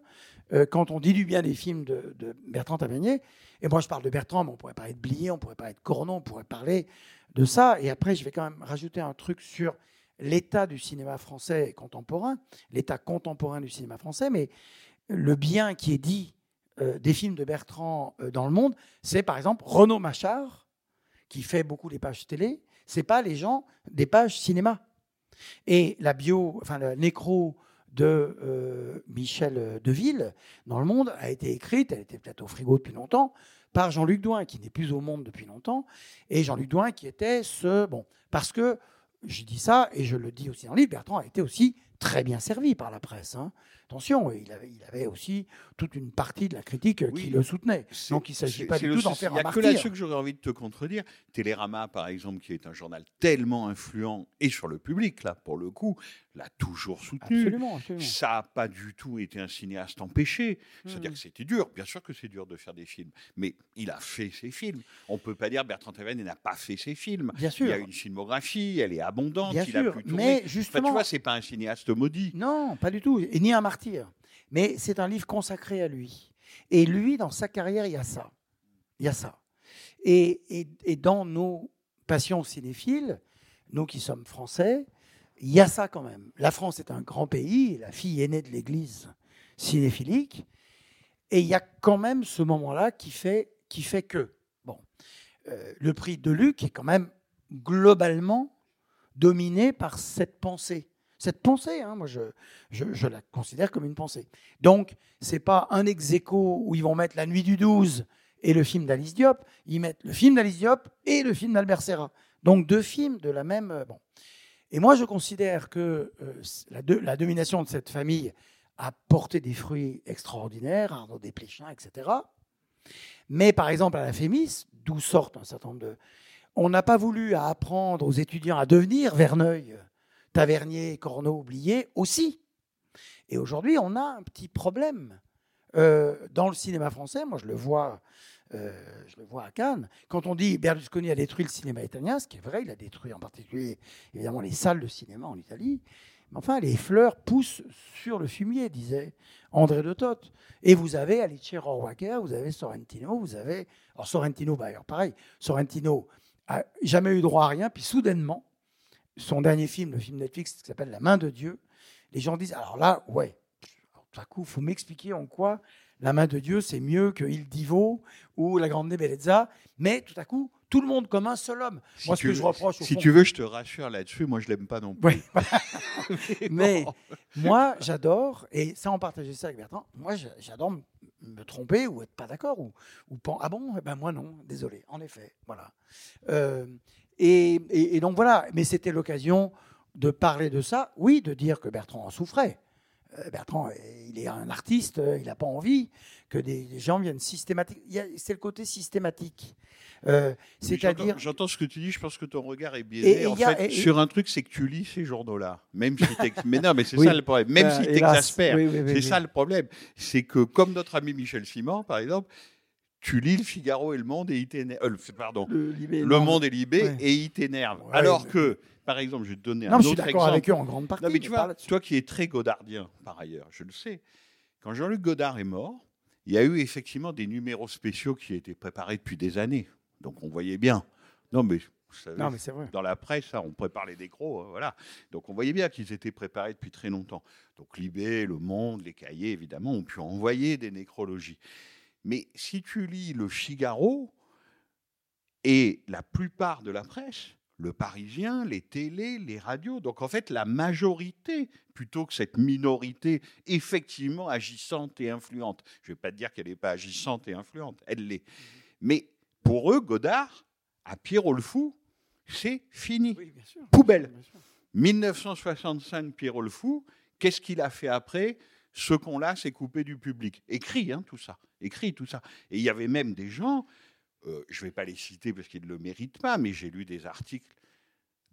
quand on dit du bien des films de, de, Bertrand Tavernier, et moi je parle de Bertrand, mais on pourrait parler de Blier, on pourrait parler de Cornon, on pourrait parler de ça. Et après, je vais quand même rajouter un truc sur l'état du cinéma français contemporain, l'état contemporain du cinéma français, mais le bien qui est dit euh, des films de Bertrand euh, dans le monde, c'est par exemple Renaud Machard, qui fait beaucoup les pages télé, c'est pas les gens des pages cinéma. Et la bio, enfin le nécro de euh, Michel Deville dans le monde a été écrite, elle était peut-être au frigo depuis longtemps, par Jean-Luc Douin, qui n'est plus au monde depuis longtemps, et Jean-Luc Douin qui était ce... Bon, parce que je dis ça, et je le dis aussi dans le livre, Bertrand a été aussi très bien servi par la presse. Hein. Attention, il avait, il avait, aussi toute une partie de la critique oui, qui le soutenait. Donc il ne s'agit pas du tout d'en faire un. Il n'y a que là-dessus que j'aurais envie de te contredire. Télérama, par exemple, qui est un journal tellement influent, et sur le public, là, pour le coup, l'a toujours soutenu. Absolument, absolument. Ça n'a pas du tout été un cinéaste empêché. C'est-à-dire mmh. que c'était dur. Bien sûr que c'est dur de faire des films, mais il a fait ses films. On ne peut pas dire Bertrand Tavernier n'a pas fait ses films. Bien sûr. Il y a une filmographie, elle est abondante. Bien il sûr. a pu tourner. Mais justement, enfin, tu vois, c'est pas un cinéaste maudit. Non, pas du tout, et ni un martyr. Mais c'est un livre consacré à lui. Et lui, dans sa carrière, il y a ça. Il y a ça. Et, et, et dans nos passions cinéphiles, nous qui sommes français, il y a ça quand même. La France est un grand pays, la fille aînée de l'Église cinéphilique, et il y a quand même ce moment-là qui fait, qui fait que, bon, euh, le prix de Luc est quand même globalement dominé par cette pensée. Cette pensée, hein, moi je, la considère comme une pensée. Donc, c'est pas un ex où ils vont mettre La Nuit du 12 et le film d'Alice Diop, ils mettent le film d'Alice Diop et le film d'Albert Serra. Donc deux films de la même. Bon. Et moi, je considère que euh, la, domination de cette famille a porté des fruits extraordinaires, Arnaud Desplechin, etc. Mais par exemple, à la Fémis, d'où sortent un certain nombre de. On n'a pas voulu apprendre aux étudiants à devenir Verneuil, Tavernier, Corneau, oublié aussi. Et aujourd'hui, on a un petit problème. Euh, dans le cinéma français, moi je le vois euh, je le vois à Cannes, quand on dit Berlusconi a détruit le cinéma italien, ce qui est vrai, il a détruit en particulier évidemment les salles de cinéma en Italie, mais enfin les fleurs poussent sur le fumier, disait André de Toth. Et vous avez Alice Rohrwacher, vous avez Sorrentino, vous avez... Alors Sorrentino, bah, alors pareil, Sorrentino a jamais eu droit à rien, puis soudainement, son dernier film, le film Netflix qui s'appelle La main de Dieu, les gens disent, alors là, ouais, tout à coup, il faut m'expliquer en quoi la main de Dieu, c'est mieux que Il Divo ou La Grande Bellezza. Mais tout à coup, tout le monde comme un seul homme. Si moi, ce que veux, je reproche. Au si fond, tu veux, je te rassure là-dessus. Moi, je l'aime pas non plus. Oui. mais, moi, j'adore, et ça, on partageait ça avec Bertrand. Moi, j'adore me tromper ou être pas d'accord ou, ou pen- ah bon? Eh ben moi non, désolé. En effet, voilà. Euh, et, et- et donc voilà. Mais c'était l'occasion de parler de ça. Oui, de dire que Bertrand en souffrait. Euh, Bertrand, il est un artiste, euh, il n'a pas envie que des, des gens viennent systématiquement. C'est le côté systématique. Euh, C'est-à-dire. j'entends- ce que tu dis, je pense que ton regard est biaisé. et en a- fait, et- sur un truc, c'est que tu lis ces journaux-là. Même si Mais non, mais c'est Oui. ça le problème. Même Euh, si hélas. t'exaspères. Oui, oui, oui, c'est ça le problème. C'est que, comme notre ami Michel Simon, par exemple, tu lis le Figaro et le Monde et il t'énerve. euh, le- pardon. Le, Libé- Le Monde et Libé Ouais. et il t'énerve. Ouais, Alors mais- que, par exemple, je vais te donner Non, un mais je suis autre d'accord exemple. avec eux en grande partie. Non, mais tu vois, toi qui es très godardien, par ailleurs, je le sais, quand Jean-Luc Godard est mort, il y a eu effectivement des numéros spéciaux qui étaient préparés depuis des années. Donc on voyait bien. Non, mais vous savez, Non, mais c'est vrai. dans la presse, ça, on prépare les décros, euh, voilà. Donc on voyait bien qu'ils étaient préparés depuis très longtemps. Donc Libé, Le Monde, les cahiers, évidemment, ont pu envoyer des nécrologies. Mais si tu lis le Figaro et la plupart de la presse, le Parisien, les télés, les radios, donc en fait la majorité, plutôt que cette minorité effectivement agissante et influente. Je ne vais pas te dire qu'elle n'est pas agissante et influente, elle l'est. Mais pour eux, Godard, à Pierrot le Fou, c'est fini. Oui, bien sûr. Poubelle. Bien sûr. 1965, Pierrot le Fou, qu'est-ce qu'il a fait après? Ce qu'on l'a, c'est coupé du public. Écrit, hein, tout ça. Écrit, tout ça. Et il y avait même des gens, euh, je ne vais pas les citer parce qu'ils ne le méritent pas, mais j'ai lu des articles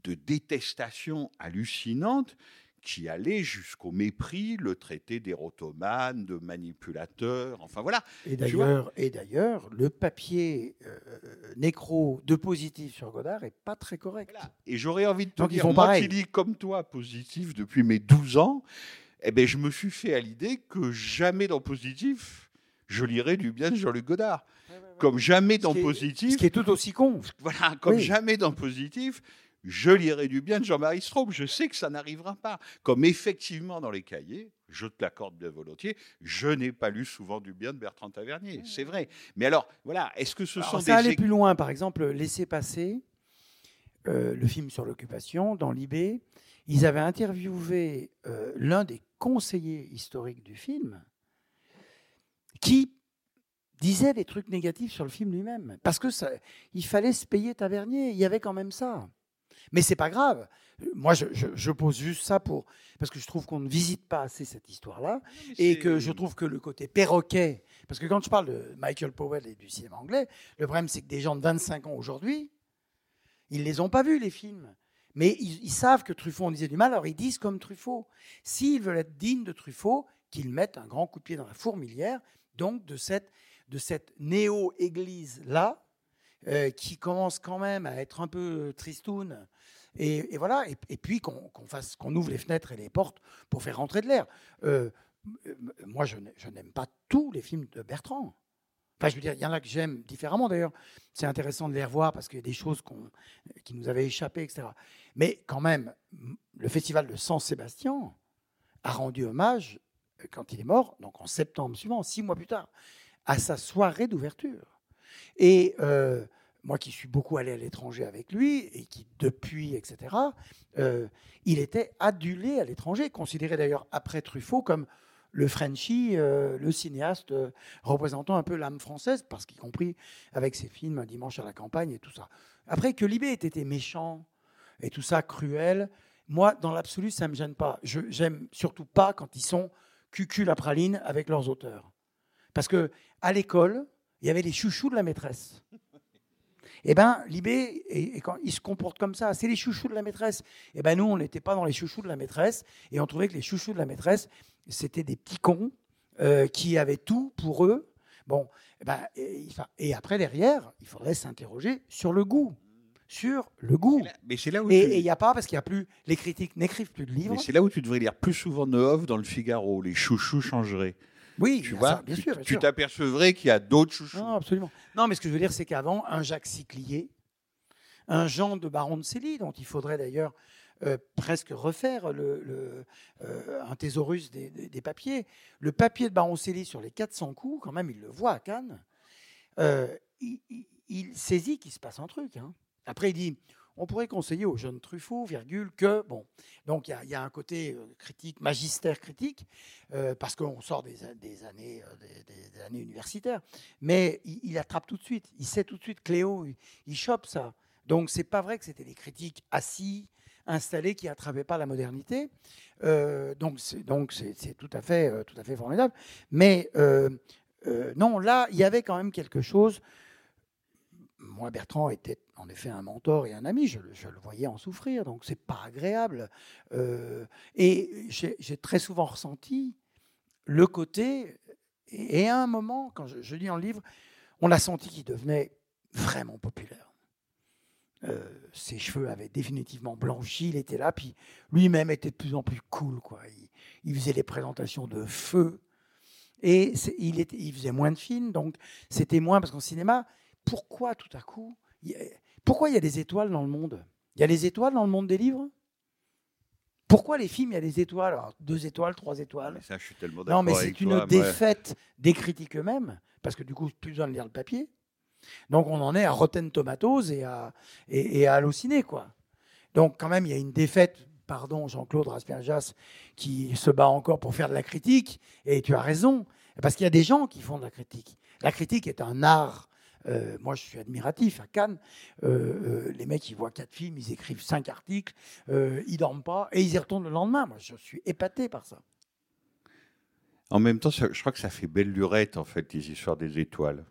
de détestation hallucinante qui allaient jusqu'au mépris, le traité d'érotomane, de manipulateur, enfin voilà. Et d'ailleurs, et d'ailleurs, le papier euh, nécro de positif sur Godard est pas très correct. Voilà. Et j'aurais envie de te Donc, dire, moi pareil. qui lis comme toi positif depuis mes 12 ans, eh ben, je me suis fait à l'idée que jamais dans positif, je lirai du bien de Jean-Luc Godard. Comme jamais dans est- positif, Ce qui est tout aussi con. voilà, comme Oui. jamais dans positif, je lirai du bien de Jean-Marie Straub. Je sais que ça n'arrivera pas. Comme effectivement dans les cahiers, je te l'accorde bien volontiers, je n'ai pas lu souvent du bien de Bertrand Tavernier. C'est vrai. Mais alors, voilà, est-ce que ce Alors, sont ça des allait ex- plus loin. Par exemple, Laisser passer, euh, le film sur l'occupation, dans l'IB, ils avaient interviewé euh, l'un des conseillers historiques du film qui disait des trucs négatifs sur le film lui-même. Parce que ça, il fallait se payer Tavernier. Il y avait quand même ça. Mais c'est pas grave. Moi, je, je- je pose juste ça pour parce que je trouve qu'on ne visite pas assez cette histoire-là et que je trouve que le côté perroquet, parce que quand je parle de Michael Powell et du cinéma anglais, le problème c'est que des gens de 25 ans aujourd'hui, ils les ont pas vus les films, mais ils, ils savent que Truffaut en disait du mal, alors ils disent comme Truffaut. S'ils veulent être dignes de Truffaut, qu'ils mettent un grand coup de pied dans la fourmilière, donc de cette de cette néo-église là, euh, qui commence quand même à être un peu tristoune. Et, voilà, et, puis qu'on fasse, qu'on ouvre les fenêtres et les portes pour faire rentrer de l'air. Euh, euh, moi, je n'ai- je n'aime pas tous les films de Bertrand. Enfin, je veux dire, il y en a que j'aime différemment d'ailleurs. C'est intéressant de les revoir parce qu'il y a des choses qu'on- qui nous avaient échappé, etc. Mais quand même, le festival de San Sébastien a rendu hommage, euh, quand il est mort, donc en septembre suivant, six mois plus tard, à sa soirée d'ouverture. Et euh, moi qui suis beaucoup allé à l'étranger avec lui, et qui depuis, etc., euh, il était adulé à l'étranger, considéré d'ailleurs après Truffaut comme le Frenchie, euh, le cinéaste représentant un peu l'âme française, parce qu'y compris avec ses films Un dimanche à la campagne et tout ça. Après que Libé ait été méchant et tout ça, cruel, moi, dans l'absolu, ça ne me gêne pas. Je j'aime surtout pas quand ils sont cucul la praline avec leurs auteurs. Parce que à l'école, il y avait les chouchous de la maîtresse. Eh ben, Libé, et, quand il se comporte comme ça, c'est les chouchous de la maîtresse. Eh ben, nous, on n'était pas dans les chouchous de la maîtresse, et on trouvait que les chouchous de la maîtresse, c'était des petits cons euh, qui avaient tout pour eux. Bon, eh ben, et après, derrière, il faudrait s'interroger sur le goût. Sur le goût. Mais c'est là où Et il n'y a pas, parce qu'il n'y a plus, les critiques n'écrivent plus de livres. Mais c'est là où tu devrais lire plus souvent Neuf dans le Figaro. Les chouchous changeraient. Oui, Tu vois, ça, bien sûr. bien tu t'apercevrais qu'il y a d'autres chouchous. Non, absolument. Non, mais ce que je veux dire, c'est qu'avant, un Jacques Siclier, un Jean de Baron de Célie, dont il faudrait d'ailleurs euh, presque refaire le, le, euh, un thésaurus des, des- des papiers, le papier de Baron de Célie sur les 400 coups, quand même, il le voit à Cannes, euh, il, il- il saisit qu'il se passe un truc. hein. Après, il dit, on pourrait conseiller aux jeunes Truffaut, virgule, que, bon, donc il y a- un côté euh, critique, magistère critique, euh, parce qu'on sort des, années, euh, des, années universitaires, mais il, attrape tout de suite, il sait tout de suite, Cléo, il, il chope ça. Donc c'est pas vrai que c'était des critiques assis, installés, qui attrapaient pas la modernité. Donc c'est donc c'est tout à fait tout à fait formidable. Mais non, là il y avait quand même quelque chose. Moi, Bertrand était en effet un mentor et un ami. Je, le- voyais en souffrir, donc c'est pas agréable. Euh, et j'ai très souvent ressenti le côté. Et, à un moment, quand je, lis le livre, on a senti qu'il devenait vraiment populaire. Euh, ses cheveux avaient définitivement blanchi, il était là, puis lui-même était de plus en plus cool. Quoi. Il, faisait des présentations de feu, et il, était, il faisait moins de films, donc c'était moins, parce qu'en cinéma, pourquoi tout à coup, a- pourquoi il y a des étoiles dans le monde? Il y a des étoiles dans le monde des livres? Pourquoi les films, il y a des étoiles? Alors, Deux étoiles, trois étoiles Mais ça, je suis tellement non, mais c'est une toi, défaite des critiques eux-mêmes, parce que du coup, plus besoin de lire le papier. Donc, on en est à Rotten Tomatoes et à, et, et à Allociné, quoi. Donc, quand même, il y a une défaite, pardon, Jean-Claude Raspierjas, qui se bat encore pour faire de la critique, et tu as raison, parce qu'il y a des gens qui font de la critique. La critique est un art. Euh, moi, je suis admiratif à Cannes. euh, euh, les mecs, ils voient quatre films, ils écrivent cinq articles, ils dorment pas et ils y retournent le lendemain. Moi, je suis épaté par ça. En même temps, je crois que ça fait belle lurette, en fait, les histoires des étoiles.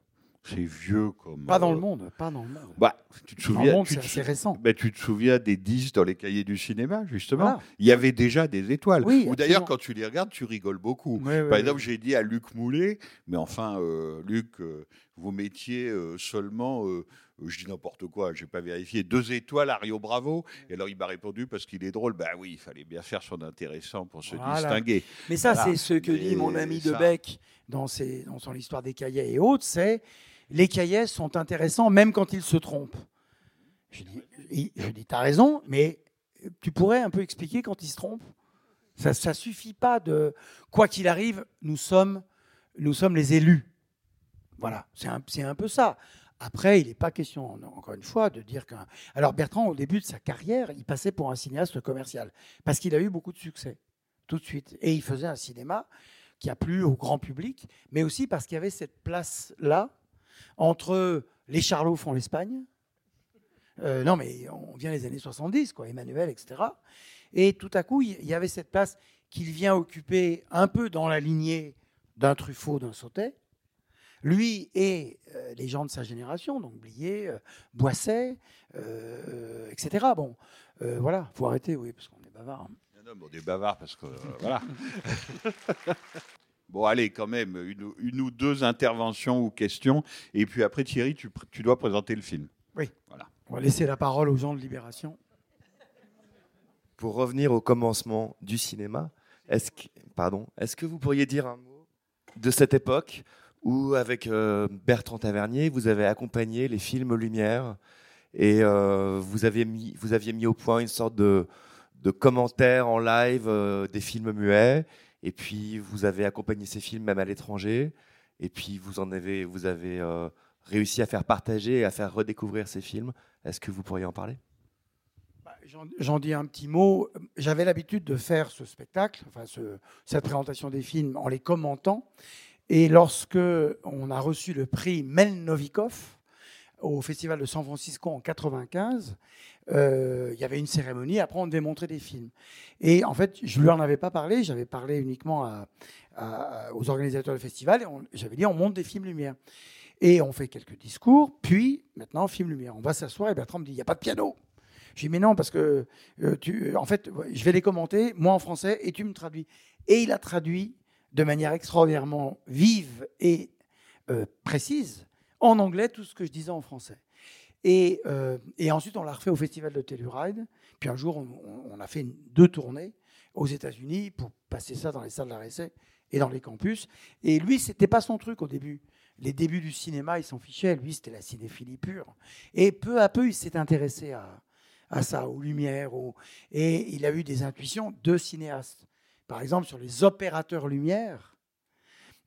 C'est vieux comme. Pas dans euh, le monde, pas dans le monde. Bah, tu te Dans le souviens, monde, c'est assez récent. bah, tu te souviens des 10 dans les cahiers du cinéma, justement Voilà. Il y avait déjà des étoiles. Oui, Ou d'ailleurs, quand tu les regardes, tu rigoles beaucoup. Oui, Par oui. exemple, j'ai dit à Luc Moulet, mais enfin, euh, Luc, euh, vous mettiez euh, seulement, euh, je dis n'importe quoi, j'ai pas vérifié, deux étoiles à Rio Bravo. Et alors il m'a répondu parce qu'il est drôle, bah oui, il fallait bien faire son intéressant pour se Voilà. distinguer. Mais ça, Voilà. c'est ce que dit mon ami ça- Debec dans, ses, dans son histoire des cahiers et autres, c'est les cahiers sont intéressants même quand ils se trompent. Je dis, je dis, t'as raison, mais tu pourrais un peu expliquer quand ils se trompent? Ça ne suffit pas de... Quoi qu'il arrive, nous sommes, les élus. Voilà, c'est un, un peu ça. Après, il n'est pas question, en- encore une fois, de dire qu'un... Alors Bertrand, au début de sa carrière, il passait pour un cinéaste commercial, parce qu'il a eu beaucoup de succès, tout de suite. Et il faisait un cinéma qui a plu au grand public, mais aussi parce qu'il y avait cette place-là entre les Charlots font l'Espagne. Euh, non, mais on vient des années 70, quoi, Emmanuel, etc. Et tout à coup, il y avait cette place qu'il vient occuper un peu dans la lignée d'un Truffaut, d'un Sautet. Lui et euh, les gens de sa génération, donc Blier, euh, Boisset, etc. Bon, voilà, faut arrêter, oui, parce qu'on est bavard. hein. Non, non, on est bavard parce que. voilà. Bon, allez, quand même, une, une ou deux interventions ou questions. Et puis après, Thierry, tu, dois présenter le film. On va laisser la parole aux gens de Libération. Pour revenir au commencement du cinéma, est-ce que, pardon, est-ce que vous pourriez dire un mot de cette époque où, avec euh, Bertrand Tavernier, vous avez accompagné les films Lumière et euh, vous, avez mis, vous aviez mis au point une sorte de, de commentaire en live euh, des films muets, et puis vous avez accompagné ces films même à l'étranger, et puis vous en avez, vous avez euh, réussi à faire partager et à faire redécouvrir ces films. Est-ce que vous pourriez en parler? Bah, J'en- dis un petit mot. J'avais l'habitude de faire ce spectacle, enfin ce- cette présentation des films en les commentant. Et lorsque on a reçu le prix Melnovikov au Festival de San Francisco en 95, euh, il y avait une cérémonie. Après, on montrer des films. Et en fait, je lui en avais pas parlé. J'avais parlé uniquement aux organisateurs du festival. et J'avais dit on monte des films lumière. Et on fait quelques discours. Puis maintenant, film lumière. On va s'asseoir et Bertrand me dit il n'y a pas de piano. Je dis mais non parce que euh, tu, en fait, je vais les commenter moi en français et tu me traduis. Et il a traduit de manière extraordinairement vive et euh, précise en anglais tout ce que je disais en français. Et, euh, et ensuite, on l'a refait au festival de Telluride. Puis un jour, on, a fait deux tournées aux États-Unis pour passer ça dans les salles d'arrêt et dans les campus. Et lui, c'était pas son truc au début. Les débuts du cinéma, il s'en fichait. Lui, c'était la cinéphilie pure. Et peu à peu, il s'est intéressé à, à ça, aux lumières. Et il a eu des intuitions de cinéaste. Par exemple, sur les opérateurs lumière,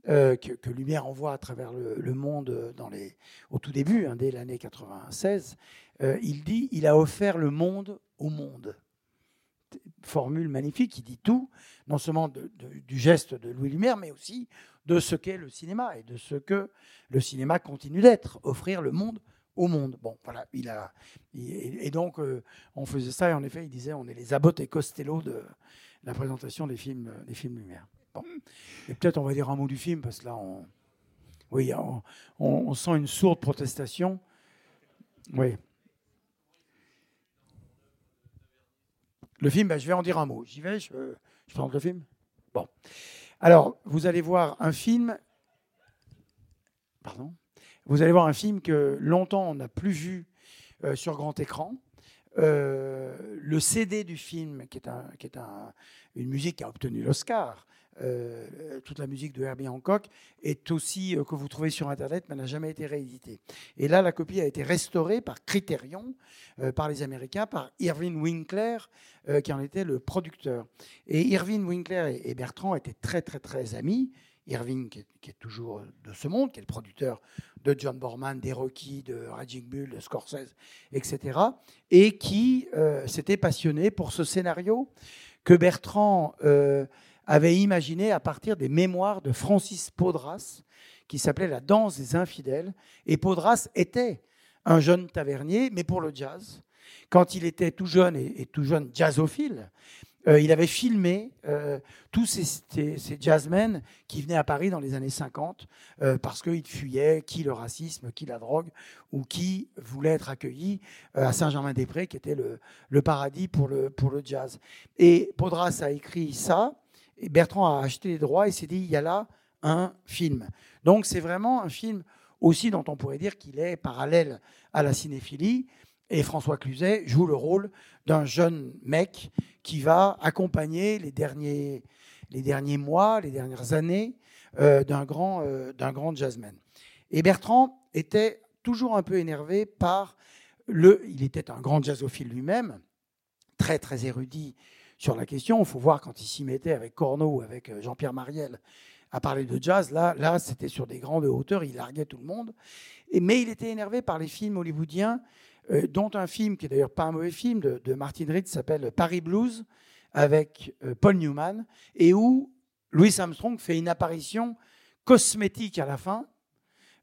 euh, que, Lumière envoie à travers le, monde euh, dans les, au tout début, hein, dès l'année 96, euh, il dit il a offert le monde au monde. Formule magnifique, il dit tout, non seulement du geste de Louis Lumière, mais aussi de ce qu'est le cinéma et de ce que le cinéma continue d'être, offrir le monde au monde. Bon, voilà, il a. et donc, on faisait ça, et en effet, il disait on est les Abbott et Costello de la présentation des films, des films Lumière. Bon. Et peut-être on va dire un mot du film, parce que là, on. Oui, on, on- sent une sourde protestation. Oui. Le film, ben, je vais en dire un mot. J'y vais, je, je présente le film Bon. Alors, vous allez voir un film. Pardon Vous allez voir un film que longtemps on n'a plus vu euh, sur grand écran. Euh, le CD du film, qui est, un, qui est un- une musique qui a obtenu l'Oscar, euh, toute la musique de Herbie Hancock, est aussi euh, que vous trouvez sur Internet, mais n'a jamais été réédité. Et là, la copie a été restaurée par Criterion, euh, par les Américains, par Irving Winkler, qui en était le producteur. Et Irving Winkler et, Bertrand étaient très, très, très amis. Irving, qui est, toujours de ce monde, qui est le producteur de John Borman, des Rocky, de Raging Bull, de Scorsese, etc., et qui s'était passionné pour ce scénario que Bertrand avait imaginé à partir des mémoires de Francis Podras, qui s'appelait La danse des infidèles. Et Podras était un jeune tavernier, mais pour le jazz. Quand il était tout jeune et, tout jeune jazzophile, euh, il avait filmé euh, tous ces, ces- jazzmen qui venaient à Paris dans les années 50 euh, parce qu'ils fuyaient qui le racisme, qui la drogue, ou qui voulaient être accueillis euh, à Saint-Germain-des-Prés, qui était le, le paradis pour le, pour le jazz. Et Podras a écrit ça, et Bertrand a acheté les droits et s'est dit, il y a là un film. Donc c'est vraiment un film aussi dont on pourrait dire qu'il est parallèle à la cinéphilie. Et François Cluzet joue le rôle d'un jeune mec qui va accompagner les derniers, les derniers mois, les dernières années euh, d'un grand, euh, d'un grand jazzman. Et Bertrand était toujours un peu énervé par le. Il était un grand jazzophile lui-même, très très érudit sur la question. Il faut voir quand il s'y mettait avec Corneau, avec euh, Jean-Pierre Mariel, à parler de jazz. Là, là c'était sur des grandes hauteurs, il larguait tout le monde. Et, mais il était énervé par les films hollywoodiens, euh, dont un film qui est d'ailleurs pas un mauvais film de, Martin Reed s'appelle Paris Blues avec euh, Paul Newman et où Louis Armstrong fait une apparition cosmétique à la fin.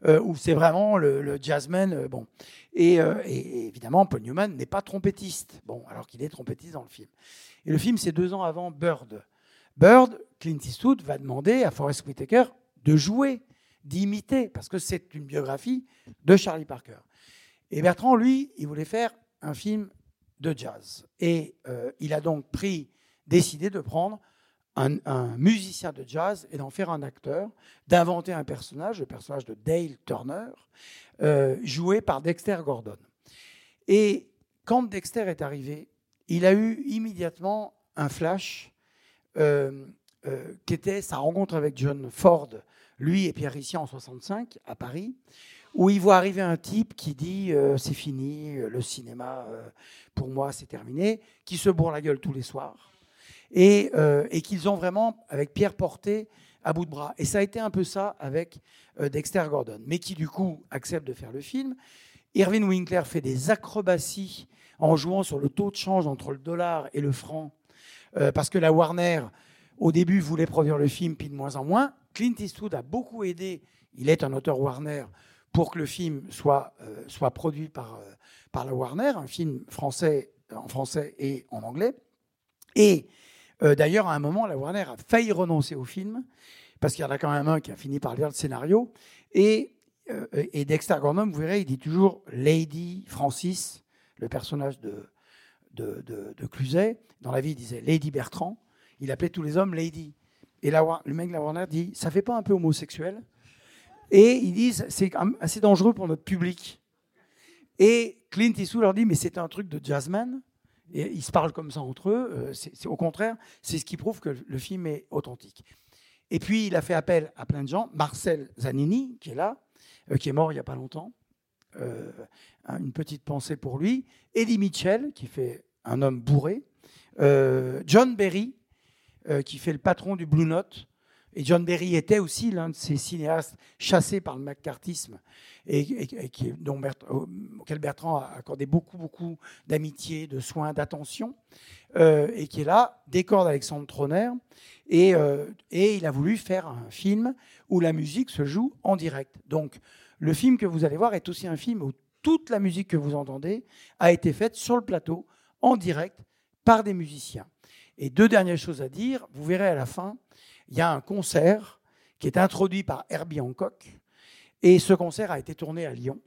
Euh, où c'est vraiment le, jazzman. euh, bon. Et, euh, et évidemment, Paul Newman n'est pas trompettiste, bon, alors qu'il est trompettiste dans le film. Et le film, c'est deux ans avant Bird. Bird, Clint Eastwood va demander à Forrest Whitaker de jouer, d'imiter, parce que c'est une biographie de Charlie Parker. Et Bertrand, lui, il voulait faire un film de jazz. Et euh, il a donc pris, décidé de prendre un, musicien de jazz et d'en faire un acteur, d'inventer un personnage, le personnage de Dale Turner, euh, joué par Dexter Gordon. Et quand Dexter est arrivé, il a eu immédiatement un flash euh, euh, qui était sa rencontre avec John Ford, lui et Pierre Ricci en 65 à Paris, où il voit arriver un type qui dit c'est fini, le cinéma pour moi c'est terminé, qui se bourre la gueule tous les soirs, et, euh, et qu'ils ont vraiment, avec Pierre Porté, à bout de bras. Et ça a été un peu ça avec euh, Dexter Gordon, mais qui du coup accepte de faire le film. Irving Winkler fait des acrobaties en jouant sur le taux de change entre le dollar et le franc, euh, parce que la Warner, au début, voulait produire le film, puis de moins en moins. Clint Eastwood a beaucoup aidé, il est un auteur Warner, pour que le film soit, soit produit par, par la Warner, un film français, en français et en anglais. Et euh, d'ailleurs, à un moment, la Warner a failli renoncer au film, parce qu'il y en a quand même un qui a fini par lire le scénario. Et, euh, et Dexter Gordon, vous verrez, il dit toujours Lady Francis, le personnage de, de, de. Dans la vie, il disait Lady Bertrand. Il appelait tous les hommes Lady. Et la, le mec de la Warner dit Ça fait pas un peu homosexuel Et ils disent C'est assez dangereux pour notre public. Et Clint Eastwood leur dit Mais c'est un truc de jazzman. Ils se parlent comme ça entre eux. Euh, c'est- au contraire, c'est ce qui prouve que le film est authentique. Et puis, il a fait appel à plein de gens. Marcel Zanini, qui est là, euh, qui est mort il n'y a pas longtemps. Euh, une petite pensée pour lui. Eddie Mitchell, qui fait un homme bourré. John Berry, qui fait le patron du Blue Note, Et John Berry était aussi l'un de ces cinéastes chassés par le macartisme et, dont auquel Bertrand a accordé beaucoup, beaucoup d'amitié, de soins, d'attention, euh, et qui est là, décor d'Alexandre Troner. Et, euh, et il a voulu faire un film où la musique se joue en direct. Donc, le film que vous allez voir est aussi un film où toute la musique que vous entendez a été faite sur le plateau, en direct, par des musiciens. Et deux dernières choses à dire. Vous verrez à la fin, il y a un concert qui est introduit par Herbie Hancock. Et ce concert a été tourné à Lyon.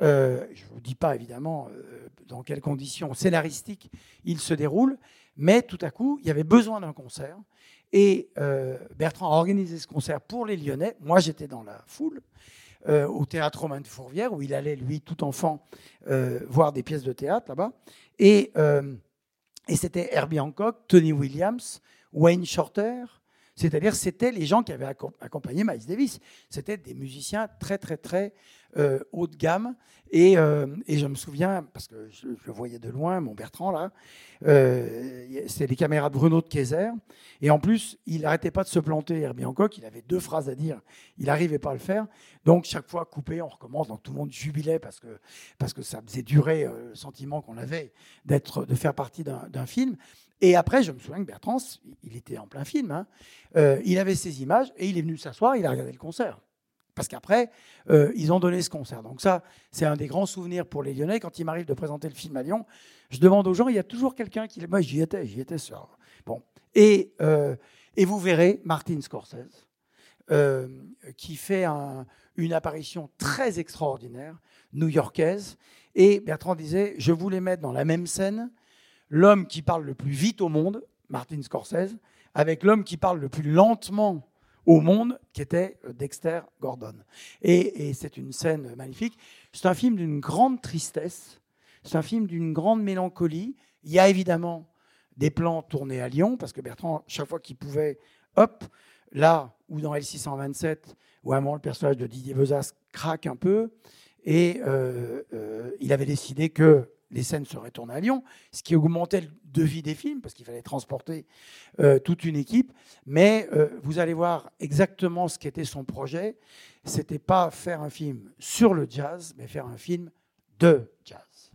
Euh, je ne vous dis pas évidemment euh, dans quelles conditions scénaristiques il se déroule, mais tout à coup, il y avait besoin d'un concert. Et euh, Bertrand a organisé ce concert pour les Lyonnais. Moi, j'étais dans la foule au théâtre Romain de Fourvière, où il allait, lui, tout enfant, voir des pièces de théâtre là-bas. Et, et c'était Herbie Hancock, Tony Williams, Wayne Shorter. C'est-à-dire, c'était les gens qui avaient accom- accompagné Miles Davis. C'était des musiciens très, très, très euh, haut de gamme. Et, euh, et je me souviens, parce que je, le voyais de loin, mon Bertrand, là, euh, c'était les caméras de Bruno de Kayser. Et en plus, il n'arrêtait pas de se planter, Herbie Hancock. Il avait deux phrases à dire. Il n'arrivait pas à le faire. Donc, chaque fois, coupé, on recommence. Donc, tout le monde jubilait parce que, parce que ça faisait durer euh, le sentiment qu'on avait de faire partie d'un film. Et après, je me souviens que Bertrand, il était en plein film. hein. Euh, il avait ses images et il est venu s'asseoir, il a regardé le concert. Parce qu'après, euh, ils ont donné ce concert. Donc ça, c'est un des grands souvenirs pour les Lyonnais. Quand il m'arrive de présenter le film à Lyon, je demande aux gens, il y a toujours quelqu'un qui... Moi, j'y étais, j'y étais ça. Bon. Et, euh, et vous verrez Martin Scorsese, qui fait un- une apparition très extraordinaire, new-yorkaise. Et Bertrand disait, je voulais mettre dans la même scène l'homme qui parle le plus vite au monde, Martin Scorsese, avec l'homme qui parle le plus lentement au monde, qui était euh, Dexter Gordon. Et, c'est une scène magnifique. C'est un film d'une grande tristesse, c'est un film d'une grande mélancolie. Il y a évidemment des plans tournés à Lyon, parce que Bertrand, chaque fois qu'il pouvait, hop, là où dans L627, où à un moment le personnage de Didier Vesas craque un peu, et euh, euh, il avait décidé que les scènes seraient tournées à Lyon, ce qui augmentait le devis des films, parce qu'il fallait transporter euh, toute une équipe. Mais euh, vous allez voir exactement ce qu'était son projet. C'était pas faire un film sur le jazz, mais faire un film de jazz.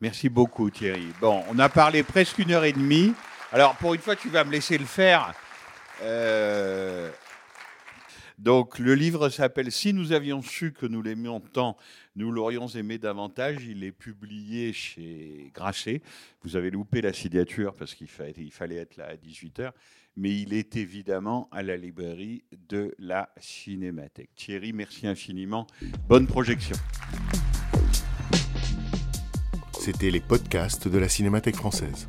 Merci beaucoup Thierry. Bon, on a parlé presque une heure et demie. Alors pour une fois, tu vas me laisser le faire. Euh, Donc le livre s'appelle Si nous avions su que nous l'aimions tant, nous l'aurions aimé davantage. Il est publié chez Grasset. Vous avez loupé la signature parce qu'il fallait, être là à 18h. Mais il est évidemment à la librairie de la Cinémathèque. Thierry, merci infiniment. Bonne projection. C'était les podcasts de la Cinémathèque française.